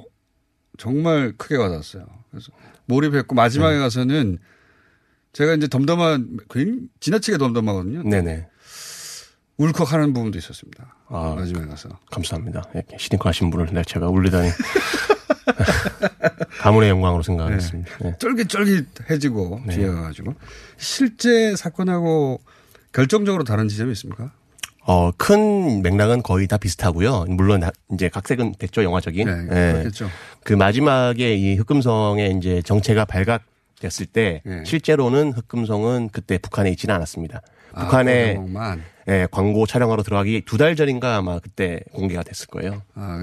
정말 크게 와닿았어요. 그래서 몰입했고 마지막에 네. 가서는 제가 이제 덤덤한 굉장히 지나치게 덤덤하거든요. 네네. 울컥하는 부분도 있었습니다. 아, 마지막에 가서. 감사합니다. 이렇게 시딩크 하신 분을 내가 제가 울리다니. 가문의 영광으로 생각하겠습니다. 네. 쫄깃쫄깃해지고 네. 뒤에 가가지고 실제 사건하고 결정적으로 다른 지점이 있습니까? 어, 큰 맥락은 거의 다 비슷하고요. 물론 다 이제 각색은 됐죠, 영화적인. 네, 예. 그렇겠죠. 그 마지막에 이 흑금성의 이제 정체가 발각 됐을 때 예. 실제로는 흑금성은 그때 북한에 있지는 않았습니다. 아, 북한에 광고만. 예, 광고 촬영하러 들어가기 두 달 전인가 아마 그때 공개가 됐을 거예요. 아,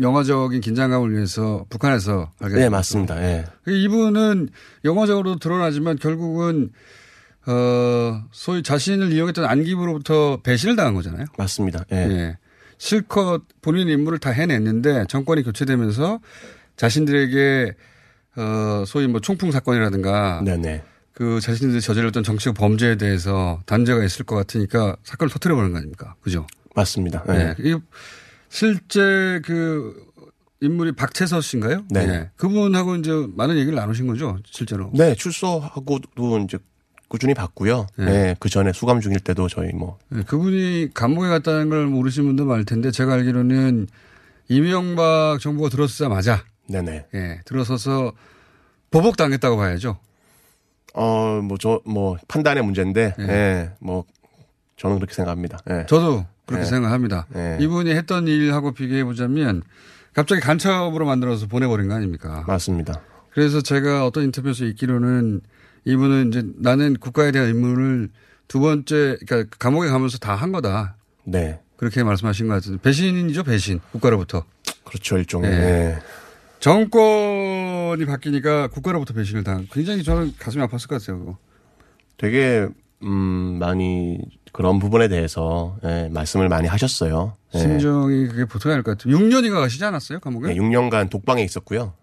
영화적인 긴장감을 위해서 북한에서 알게 네, 맞습니다. 예. 이분은 영화적으로 드러나지만 결국은 어 소위 자신을 이용했던 안기부로부터 배신을 당한 거잖아요. 맞습니다. 예. 예. 실컷 본인 임무를 다 해냈는데 정권이 교체되면서 자신들에게 어 소위 뭐 총풍 사건이라든가 네네. 그 자신들이 저질렀던 정치적 범죄에 대해서 단죄가 있을 것 같으니까 사건을 터트려 버리는 거 아닙니까? 그죠? 맞습니다. 네. 예. 이 실제 그 인물이 박채서 씨인가요? 네. 예. 그분하고 이제 많은 얘기를 나누신 거죠, 실제로. 네, 출소하고도 이제 꾸준히 봤고요. 네. 네. 그 전에 수감 중일 때도 저희 뭐 예, 그분이 감옥에 갔다는 걸 모르시는 분도 많을 텐데 제가 알기로는 이명박 정부가 들어서자마자 네네. 예, 들어서서 보복 당했다고 봐야죠. 어, 뭐, 저, 뭐, 판단의 문제인데, 예. 예, 뭐, 저는 그렇게 생각합니다. 예. 저도 그렇게 예. 생각합니다. 예. 이분이 했던 일하고 비교해 보자면 갑자기 간첩으로 만들어서 보내버린 거 아닙니까? 맞습니다. 그래서 제가 어떤 인터뷰에서 읽기로는 이분은 이제 나는 국가에 대한 임무를 두 번째, 그러니까 감옥에 가면서 다 한 거다. 네. 그렇게 말씀하신 것 같은데 배신이죠, 배신. 국가로부터. 그렇죠, 일종의. 정권이 바뀌니까 국가로부터 배신을 당. 굉장히 저는 가슴이 아팠을 것 같아요. 그거. 되게, 음, 많이 그런 부분에 대해서, 예, 말씀을 많이 하셨어요. 예. 심정이 그게 보통이 아닐 것 같아요. 6년이가 가시지 않았어요, 감옥에? 예, 6년간 독방에 있었고요.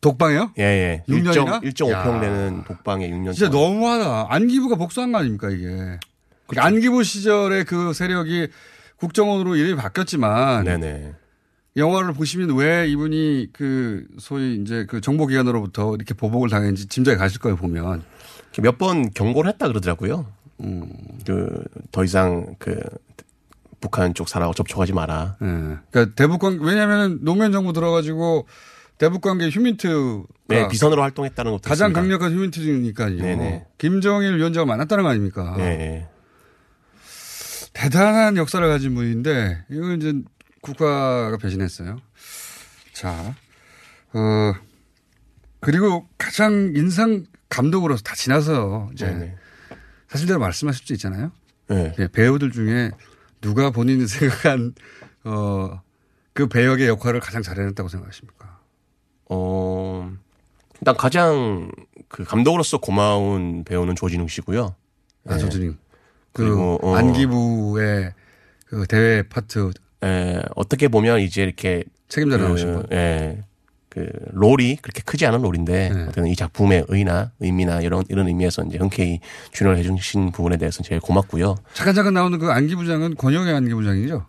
독방이요? 예, 예. 6년이나? 1.5평 야. 되는 독방에 6년 진짜 동안. 너무하다. 안기부가 복수한 거 아닙니까, 이게. 그러니까 안기부 시절에 그 세력이 국정원으로 이름이 바뀌었지만. 네네. 영화를 보시면 왜 이분이 그 소위 이제 그 정보기관으로부터 이렇게 보복을 당했는지 짐작이 가실 거예요, 보면. 몇 번 경고를 했다 그러더라고요. 음. 그, 더 이상 그, 북한 쪽 사람하고 접촉하지 마라. 예. 그러니까 대북 관 왜냐하면 노무현 정부 들어가지고 대북 관계 휴민트가 네, 비선으로 활동했다는 것도 가장 있습니다. 강력한 휴민트니까요. 네네. 김정일 위원장과 만났다는 거 아닙니까? 네. 대단한 역사를 가진 분인데 이건 이제 국가가 배신했어요. 자, 어 그리고 가장 인상 감독으로서 다 지나서 이제 네네. 사실대로 말씀하실 수 있잖아요. 네. 예, 배우들 중에 누가 본인이 생각한 어, 그 배역의 역할을 가장 잘해냈다고 생각하십니까? 어, 일단 가장 그 감독으로서 고마운 배우는 조진웅 씨고요. 아, 예. 조진웅. 그 그리고, 어, 안기부의 그 대회 파트 예, 어떻게 보면 이제 이렇게 책임자로 그, 나오신 분. 예. 그 롤이 그렇게 크지 않은 롤인데 네. 어떤 이 작품의 의나 의미나 이런 이런 의미에서 이제 흔쾌히 출연을 해주신 부분에 대해서 제일 고맙고요. 잠깐 잠깐 나오는 그 안기 부장은 권영의 안기 부장이죠.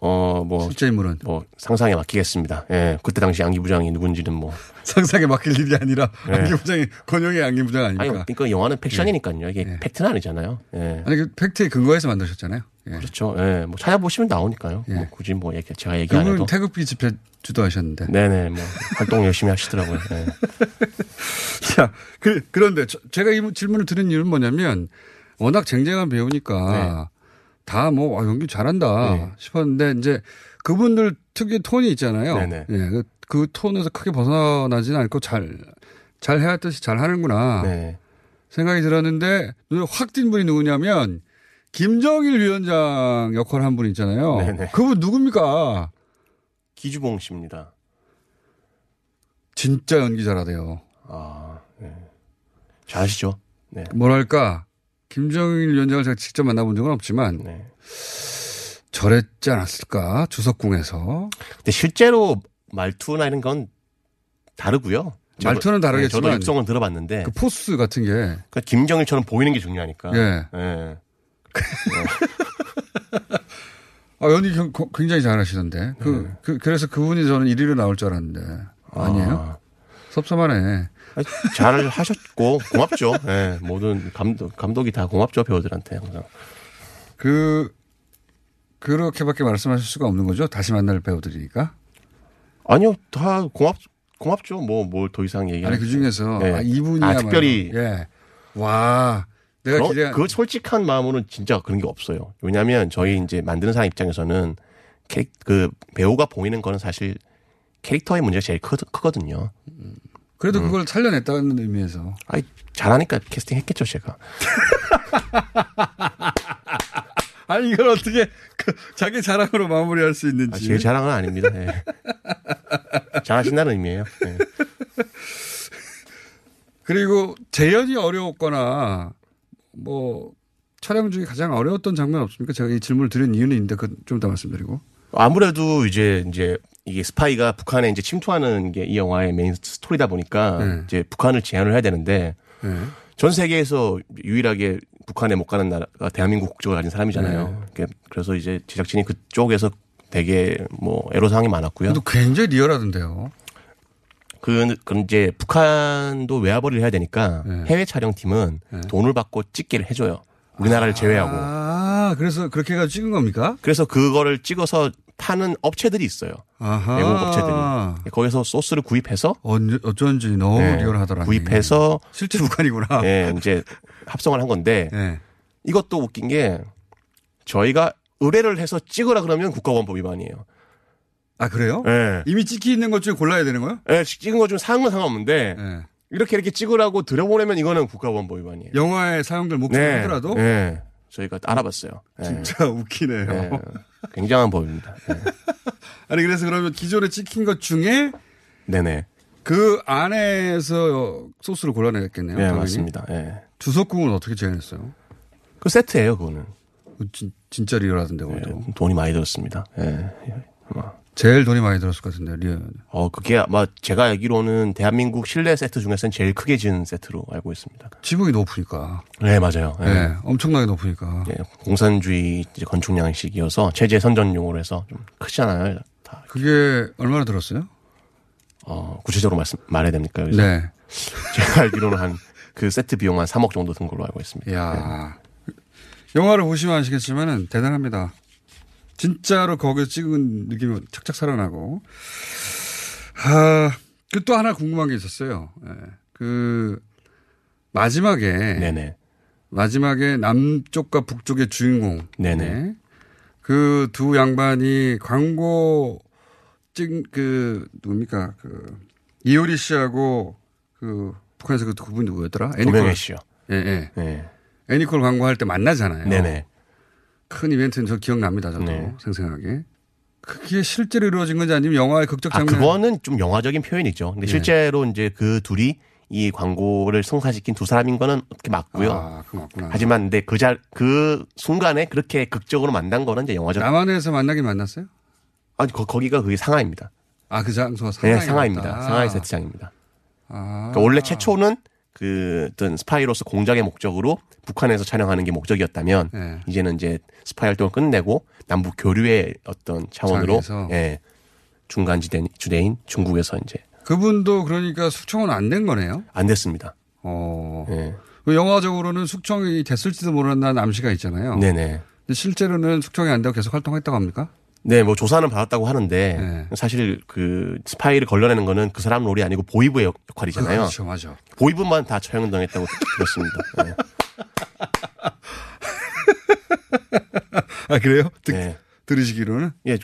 어, 뭐. 실제 인물은. 뭐, 상상에 맡기겠습니다. 예. 그때 당시 안기 부장이 누군지는 뭐. 상상에 맡길 일이 아니라 네. 안기 부장이 권영의 안기 부장 아니, 아닙니까? 그러니까 영화는 팩션이니까요. 이게 팩트는 아니잖아요. 예. 아니 그 팩트에 근거해서 만드셨잖아요. 예. 그렇죠. 예. 뭐 찾아보시면 나오니까요. 뭐 굳이 뭐 얘기, 제가 얘기 안 해도. 태극기 집회 주도하셨는데. 네네. 뭐 활동 열심히 하시더라고요. 예. 자, 그, 그런데 저- 제가 이 질문을 드린 이유는 뭐냐면 워낙 쟁쟁한 배우니까 다 뭐, 와, 연기 잘한다 네. 싶었는데 이제 그분들 특유의 톤이 있잖아요. 네네. 예, 그, 그 톤에서 크게 벗어나지는 않고 잘, 잘 해야 듯이 잘 하는구나. 네. 생각이 들었는데 눈에 확 띈 분이 누구냐면 김정일 위원장 역할을 한분 있잖아요. 네네. 그분 누굽니까? 기주봉 씨입니다. 진짜 연기 잘하대요. 아, 네. 잘하시죠. 네. 뭐랄까 김정일 위원장을 제가 직접 만나본 적은 없지만 네. 저랬지 않았을까 주석궁에서 근데 실제로 말투나 이런 건 다르고요. 말투는 다르겠지만 네, 저도 육성은 들어봤는데. 그 포스 같은 게 그러니까 김정일처럼 보이는 게 중요하니까. 예. 예. 아, 연기 굉장히 잘하시던데 그, 네. 그 래서 그분이 저는 1위로 나올 줄 알았는데 아니에요? 섭섭하네. 잘 하셨고 고맙죠. 예. 모든 감독 감독이 다 고맙죠 배우들한테 항상. 그 그렇게밖에 말씀하실 수가 없는 거죠? 다시 만날 배우들이니까. 아니요, 다 고맙 고맙죠. 뭐 뭘 더 이상 얘기. 아니 그 중에서 네. 아, 이분이야 아, 특별히 예. 와 내가 그런- 기대 그 솔직한 마음으로는 진짜 그런 게 없어요. 왜냐하면 저희 이제 만드는 사람 입장에서는 캐릭, 그 배우가 보이는 거는 사실 캐릭터의 문제가 제일 크, 크거든요. 그래도 그걸 살려냈다는 의미에서. 아이, 잘하니까 캐스팅 했겠죠, 제가. 아니, 이걸 어떻게 그 자기 자랑으로 마무리할 수 있는지. 아, 제 자랑은 아닙니다. 예. 잘하신다는 의미예요. 예. 그리고 재현이 어려웠거나 뭐 촬영 중에 가장 어려웠던 장면 없습니까? 제가 이 질문을 드린 이유는 있는데 그 좀 이따 말씀드리고. 아무래도 이제 이제 이게 스파이가 북한에 이제 침투하는 게 이 영화의 메인 스토리다 보니까 네. 이제 북한을 재현을 해야 되는데 네. 전 세계에서 유일하게 북한에 못 가는 나라가 대한민국 국적을 가진 네. 사람이잖아요. 그러니까 그래서 이제 제작진이 그쪽에서 되게 뭐 애로사항이 많았고요. 또 굉장히 리얼하던데요. 그, 그 이제 북한도 외화벌이를 해야 되니까 네. 해외 촬영팀은 돈을 받고 찍기를 해줘요. 우리나라를 제외하고. 아, 그래서 그렇게 해가지고 찍은 겁니까? 그래서 그거를 찍어서 파는 업체들이 있어요. 아하. 외국 업체들이. 거기서 소스를 구입해서 언, 어쩐지 너무 네, 리얼하더라고요. 구입해서 실제 북한이구나. 예, 이제 합성을 한 건데 네. 이것도 웃긴 게 저희가 의뢰를 해서 찍으라 그러면 국가원법 위반이에요. 아, 그래요? 예. 이미 찍혀 있는 것 중에 골라야 되는 거예요? 예, 찍은 거좀 상은 상관없는데 네. 이렇게 이렇게 찍으라고 들여보내면 이거는 국가원법 위반이에요. 영화에 사용될 목소리 네? 네. 저희가 알아봤어요. 예. 진짜 웃기네요. 네. 굉장한 법입니다. 예. 아니, 그래서 그러면 기존에 찍힌 것 중에 네네. 그 안에서 소스를 골라내겠네요. 네, 당연히. 맞습니다. 예. 주석궁은 어떻게 재현했어요? 그 세트예요, 그거는. 진, 진짜 리얼하던데, 예, 그것도. 돈이 많이 들었습니다. 예. 제일 돈이 많이 들었을 것 같은데, 리얼. 어, 그게 아마 제가 알기로는 대한민국 실내 세트 중에서는 제일 크게 지은 세트로 알고 있습니다. 지붕이 높으니까. 네, 맞아요. 예. 네, 엄청나게 높으니까. 예, 공산주의 건축 양식이어서 체제 선전용으로 해서 좀 크잖아요. 다. 그게 얼마나 들었어요? 어, 구체적으로 말씀, 말해야 됩니까? 여기서? 네. 제가 알기로는 한 그 세트 비용 한 3억 정도 든 걸로 알고 있습니다. 이야. 영화를 보시면 아시겠지만은 대단합니다. 진짜로 거기서 찍은 느낌이 착착 살아나고. 아, 그 또 하나 궁금한 게 있었어요. 예. 그, 마지막에. 네네. 마지막에 남쪽과 북쪽의 주인공. 네네. 그 두 양반이 광고 찍, 그, 누굽니까. 그, 이효리 씨하고 그, 북한에서 그 두 분 누구였더라? 조명혜 씨요. 예, 예. 네. 애니콜 광고할 때 만나잖아요. 네네. 큰 이벤트는 저 기억납니다. 저도 네. 생생하게. 그게 실제로 이루어진 건지 아니면 영화의 극적 아, 장면. 그거는 좀 영화적인 표현이죠. 근데 네. 실제로 이제 그 둘이 이 광고를 성사시킨 두 사람인 거는 어떻게 맞고요. 아, 그 맞구나. 하지만 근데 그 잘, 그 순간에 그렇게 극적으로 만난 거는 이제 영화적. 남한에서 만나긴 만났어요? 아니, 거, 거기가 그게 상하입니다. 아, 그 장소가 네, 상하이 상하입니다. 상하이 세트장입니다. 아. 그러니까 원래 최초는 그 어떤 스파이로서 공작의 목적으로 북한에서 촬영하는 게 목적이었다면 네. 이제는 이제 스파이 활동을 끝내고 남북 교류의 어떤 차원으로. 예, 중간 지대 주대인 중국에서 이제 그분도 그러니까 숙청은 안 된 거네요? 안 됐습니다. 어. 예. 그 영화적으로는 숙청이 됐을지도 모르는 암시가 있잖아요. 네네. 실제로는 숙청이 안 되고 계속 활동했다고 합니까? 네, 뭐 조사는 받았다고 하는데 네. 사실 그 스파이를 걸러내는 거는 그 사람 롤이 아니고 보이브의 역- 역할이잖아요. 그렇죠, 맞아. 보이브만 다 처형당했다고 들었습니다. 네. 아, 그래요? 듣, 네. 들으시기로는? 예,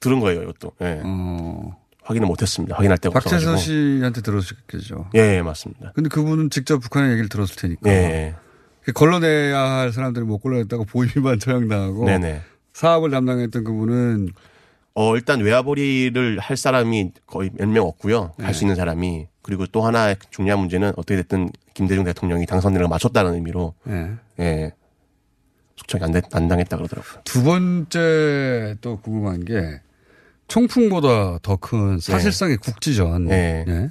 들은 거예요, 이것도. 예. 어. 확인을 못했습니다. 확인할 박재서 없어가지고. 씨한테 들었겠죠. 예, 예, 맞습니다. 근데 그분은 직접 북한의 얘기를 들었을 테니까. 예. 그 걸러내야 할 사람들이 못 걸러냈다고 보이만 처형당하고. 네네. 사업을 담당했던 그분은 어, 일단 외화벌이를 할 사람이 거의 몇 명 없고요. 할수 있는 사람이. 그리고 또 하나 중요한 문제는 어떻게 됐든 김대중 대통령이 당선되는 걸 맞췄다는 의미로. 예. 예. 숙청이 안, 됐- 안 당했다 그러더라고요. 두 번째 또 궁금한 게 총풍보다 더 큰 사실상의 국지전. 네. 예.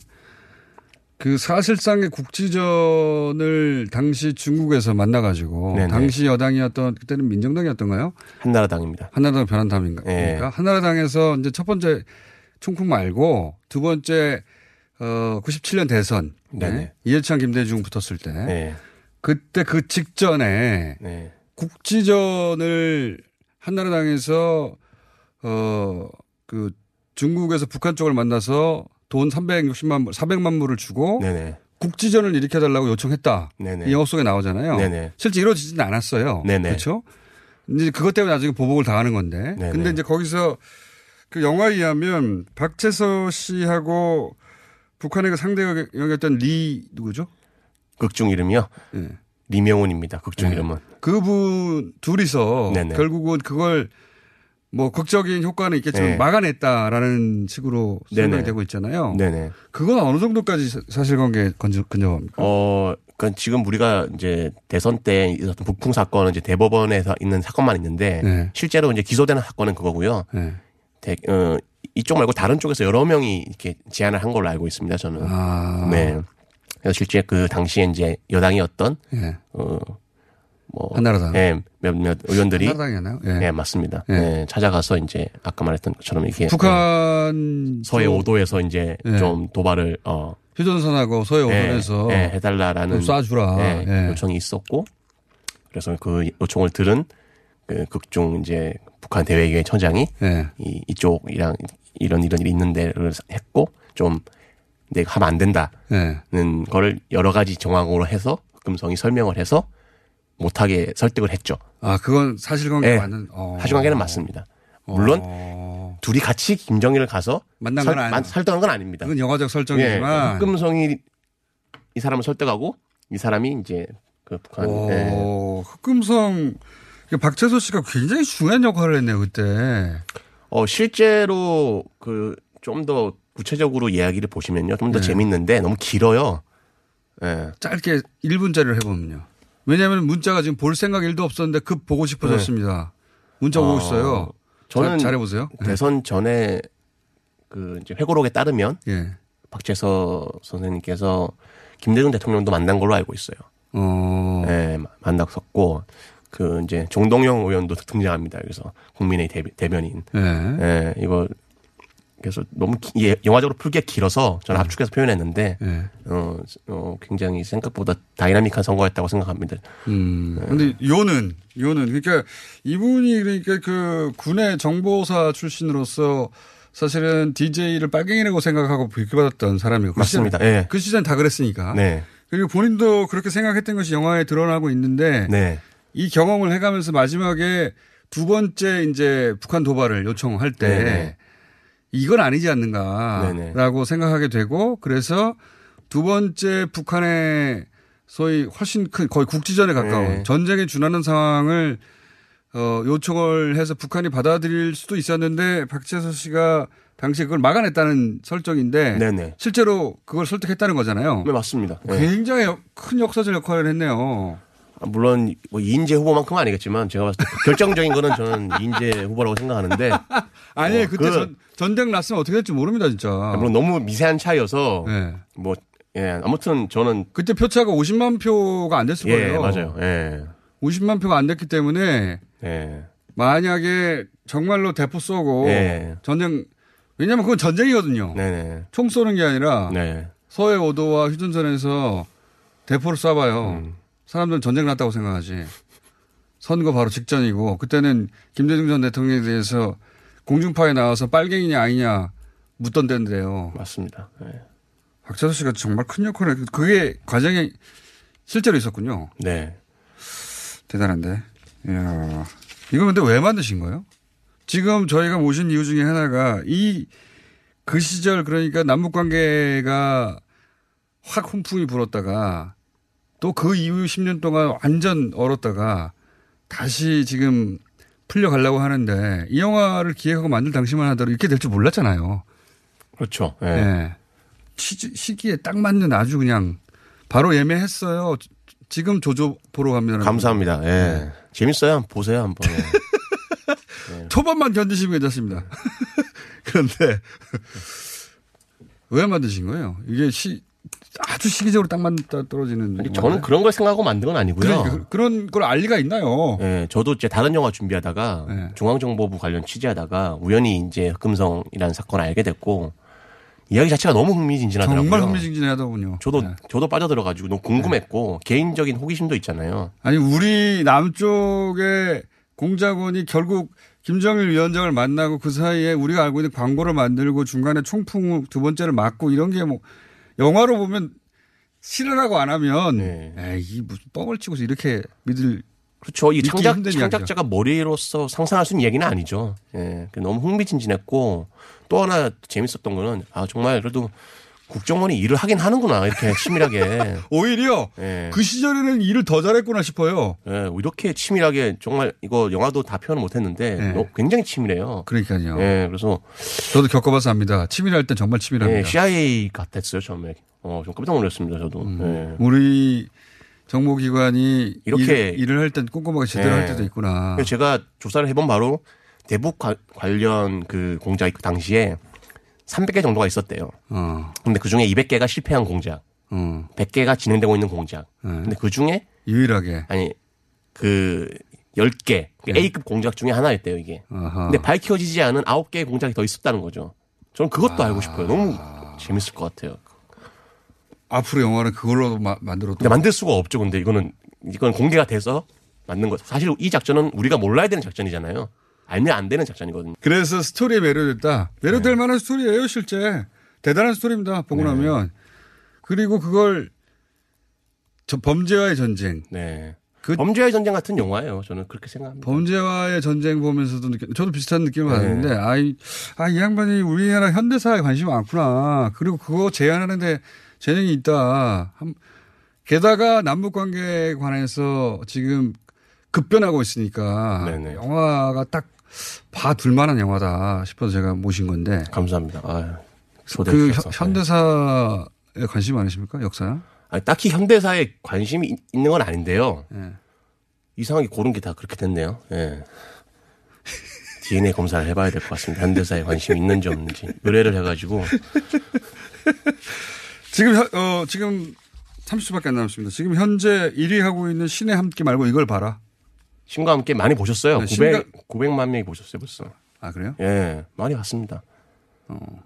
그 사실상의 국지전을 당시 중국에서 만나가지고 네네. 당시 여당이었던 그때는 민정당이었던가요? 한나라당입니다. 한나라당 변한담인가? 네. 그러니까 한나라당에서 이제 첫 번째 총풍 말고 두 번째 어 97년 대선. 네. 이해창 김대중 붙었을 때 네. 그때 그 직전에 네. 국지전을 한나라당에서 어그 중국에서 북한 쪽을 만나서 돈 360만 불, 400만 불을 주고 네네. 국지전을 일으켜 달라고 요청했다. 네네. 이 영화 속에 나오잖아요. 네네. 실제 이루어지지는 않았어요. 그렇죠? 이제 그것 때문에 나중에 보복을 당하는 건데. 네네. 근데 이제 거기서 그 영화에 의하면 박재서 씨하고 북한의 그 상대 역이었던 리 누구죠? 극중 이름이요? 예. 리명훈입니다. 극중 네. 이름은. 그분 둘이서 네네. 결국은 그걸 뭐 극적인 효과는 있겠지만 네. 막아냈다라는 식으로 설명이 네네. 되고 있잖아요. 네네. 그건 어느 정도까지 사- 사실관계 근접합니까? 어, 그러니까 지금 우리가 이제 대선 때 있었던 북풍 사건은 이제 대법원에서 있는 사건만 있는데 네. 실제로 이제 기소되는 사건은 그거고요. 네. 대- 어, 이쪽 말고 다른 쪽에서 여러 명이 이렇게 제안을 한 걸로 알고 있습니다. 저는. 아. 네. 그래서 실제 그 당시에 이제 여당이었던 예. 어, 뭐 한나라당. 예, 몇몇 의원들이 한나라당이었나요? 예. 예, 맞습니다. 예. 예, 찾아가서 이제 아까 말했던 것처럼 이게 북한 서해 쪽 오도에서 이제 예. 좀 도발을 어 휴전선하고 서해 예, 오선에서 예, 해달라라는 좀 쏴주라. 예, 예. 요청이 있었고 그래서 그 요청을 들은 그 극중 이제 북한 대외기획 처장이 예. 이, 이쪽이랑 이런 이런 일이 있는데를 했고 좀 내가 하면 안 된다는 예. 거를 여러 가지 정황으로 해서 금성이 설명을 해서 못하게 설득을 했죠. 아, 그건 사실관계 예. 맞는. 어. 사실관계는 맞습니다. 물론 둘이 같이 김정일을 가서 만난 설, 건 아니- 만- 설득한 건 아닙니다. 그건 영화적 설정이지만. 예, 흑금성이 이 사람을 설득하고 이 사람이 이제 그 북한 예. 오, 흑금성 박재소 씨가 굉장히 중요한 역할을 했네요 그때. 어 실제로 그 좀 더 구체적으로 이야기를 보시면요 좀더 네. 재밌는데 너무 길어요. 예. 짧게 1분짜리를 해보면요. 왜냐하면 문자가 지금 볼 생각 일도 없었는데 급 보고 싶어졌습니다. 문자 오고 어, 있어요. 저는 잘, 잘해보세요. 대선 전에 그 이제 회고록에 따르면 예. 박재서 선생님께서 김대중 대통령도 만난 걸로 알고 있어요. 어. 예, 마- 만났었고 그 이제 정동영 의원도 등장합니다. 그래서 국민의 대, 대변인. 예. 예, 이거 그래서 너무 기- 예, 영화적으로 풀기가 길어서 저는 압축해서 표현했는데 예. 어, 어 굉장히 생각보다 다이나믹한 선거였다고 생각합니다. 음. 근데 요는 요는 그러니까 이분이 그러니까 그 군의 정보사 출신으로서 사실은 DJ를 빨갱이라고 생각하고 교육받았던 사람이고 그 맞습니다. 시절- 예. 그 시절 다 그랬으니까. 네. 그리고 본인도 그렇게 생각했던 것이 영화에 드러나고 있는데 네. 이 경험을 해가면서 마지막에 두 번째 이제 북한 도발을 요청할 때 네네. 이건 아니지 않는가라고 생각하게 되고 그래서 두 번째 북한의 소위 훨씬 큰 거의 국지전에 가까운 네. 전쟁에 준하는 상황을 어, 요청을 해서 북한이 받아들일 수도 있었는데 박재서 씨가 당시에 그걸 막아냈다는 설정인데 네네. 실제로 그걸 설득했다는 거잖아요. 네, 맞습니다. 예. 굉장히 역- 큰 역사적 역할을 했네요. 아, 물론 뭐 이인재 후보만큼은 아니겠지만 제가 봤을 때 결정적인 거는 저는 이인재 후보라고 생각하는데 아니 어, 그때 그- 전, 전쟁 났으면 어떻게 될지 모릅니다 진짜. 물론 너무 미세한 차이여서 네. 뭐 예, 아무튼 저는 그때 표차가 50만 표가 안 됐을 예, 거예요. 맞아요. 예. 50만 표가 안 됐기 때문에 예. 만약에 정말로 대포 쏘고 예. 전쟁 왜냐하면 그건 전쟁이거든요. 네네. 총 쏘는 게 아니라 네. 서해 오도와 휴전선에서 대포를 쏴봐요. 음. 사람들은 전쟁 났다고 생각하지. 선거 바로 직전이고 그때는 김대중 전 대통령에 대해서 공중파에 나와서 빨갱이냐 아니냐 묻던 데인데요. 맞습니다. 예. 박재수 씨가 정말 큰 역할을 했- 그게 과정이 실제로 있었군요. 네. 대단한데. 이야. 이거 근데 왜 만드신 거예요? 지금 저희가 모신 이유 중에 하나가 이 그 시절 그러니까 남북 관계가 확 훈풍이 불었다가 또 그 이후 10년 동안 완전 얼었다가 다시 지금 풀려가려고 하는데 이 영화를 기획하고 만들 당시만 하더라도 이렇게 될 줄 몰랐잖아요. 그렇죠. 예. 예. 시, 시기에 딱 맞는 아주 그냥 바로 예매했어요. 지금 조조 보러 갑니다. 감사합니다. 예. 재밌어요. 한번 보세요, 한번. 예. 초반만 견디시면 괜찮습니다. 그런데 왜 만드신 거예요? 이게 시 아주 시기적으로 딱 맞다 떨어지는. 아니, 저는 그런 걸 생각하고 만든 건 아니고요. 그러니까 그- 그런 걸 알 리가 있나요? 예, 저도 이제 다른 영화 준비하다가 네. 중앙정보부 관련 취재하다가 우연히 이제 흑금성이라는 사건을 알게 됐고 이야기 자체가 너무 흥미진진하더라고요. 정말 흥미진진하더군요. 저도 네. 저도 빠져들어가지고 너무 궁금했고 개인적인 호기심도 있잖아요. 아니 우리 남쪽의 공작원이 결국 김정일 위원장을 만나고 그 사이에 우리가 알고 있는 광고를 만들고 중간에 총풍 두 번째를 맞고 이런 게뭐 영화로 보면 실현하고 안 하면 네. 에이 무슨 뻥을 치고서 이렇게 믿을 그렇죠. 이 창작. 창작자가 머리로서 상상할 수 있는 얘기는 아니죠. 예. 너무 흥미진진했고 또 하나 재밌었던 거는 아 정말 그래도 국정원이 일을 하긴 하는구나 이렇게 치밀하게. 오히려 예. 그 시절에는 일을 더 잘했구나 싶어요. 예, 이렇게 치밀하게 정말 이거 영화도 다 표현을 못했는데 너- 굉장히 치밀해요. 그러니까요. 예, 그래서 저도 겪어봐서 압니다. 치밀할 땐 정말 치밀합니다. 예, CIA 같았어요 처음에. 어, 좀 깜짝 놀랐습니다 저도. 음. 예. 우리 정보기관이 이렇게- 일, 을 할 땐 꼼꼼하게 제대로 할 때도 있구나. 제가 조사를 해본 바로 대북 관- 관련 그 공작이 그 당시에 300개 정도가 있었대요. 어. 근데 그 중에 200개가 실패한 공작, 어. 100개가 진행되고 있는 공작. 네. 근데 그 중에 유일하게 아니 그 10개 그 네. A급 공작 중에 하나였대요 이게. 아하. 근데 밝혀지지 않은 9개의 공작이 더 있었다는 거죠. 저는 그것도 알고 싶어요. 너무 재밌을 것 같아요. 앞으로 영화는 그걸로 마- 만들어도 근데 만들 수가 없죠. 근데 이거는 이건 공개가 돼서 만든 거. 사실 이 작전은 우리가 몰라야 되는 작전이잖아요. 알면 안 되는 작전이거든요. 그래서 스토리에 매료됐다. 매료될 만한 스토리예요, 실제. 대단한 스토리입니다. 보고 네. 나면. 그리고 그걸 저 범죄와의 전쟁. 네. 그 범죄의 전쟁 같은 영화예요. 저는 그렇게 생각합니다. 범죄와의 전쟁 보면서도 느꼈, 저도 비슷한 느낌을 네. 받았는데, 아, 이, 아, 이 양반이 우리나라 현대사에 관심이 많구나. 그리고 그거 제안하는데 재능이 있다. 한- 게다가 남북 관계에 관해서 지금 급변하고 있으니까 네네. 영화가 딱 봐둘 만한 영화다 싶어서 제가 모신 건데. 감사합니다. 아, 초대해 그. 현- 현대사에 관심 많으십니까? 역사야? 아니, 딱히 현대사에 관심이 있- 있는 건 아닌데요. 예. 이상하게 고른 게 다 그렇게 됐네요. 예. DNA 검사를 해봐야 될 것 같습니다. 현대사에 관심이 있는지 없는지. 의뢰를 해가지고. 지금, 현- 어, 지금 30초밖에 안 남았습니다. 지금 현재 1위 하고 있는 신의 함께 말고 이걸 봐라. 신과 함께 많이 보셨어요. 네, 900, 900만 명이 보셨어요, 벌써. 아, 그래요? 예, 많이 봤습니다.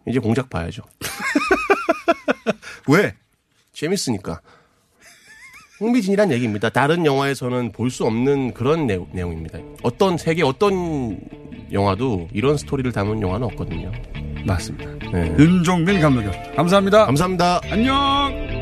이제 공작 봐야죠. 왜? 재밌으니까. 흥미진이란 얘기입니다. 다른 영화에서는 볼 수 없는 그런 내용, 내용입니다. 어떤 세계 어떤 영화도 이런 스토리를 담은 영화는 없거든요. 맞습니다. 네. 윤종민 감독이었습니다. 감사합니다. 감사합니다. 안녕!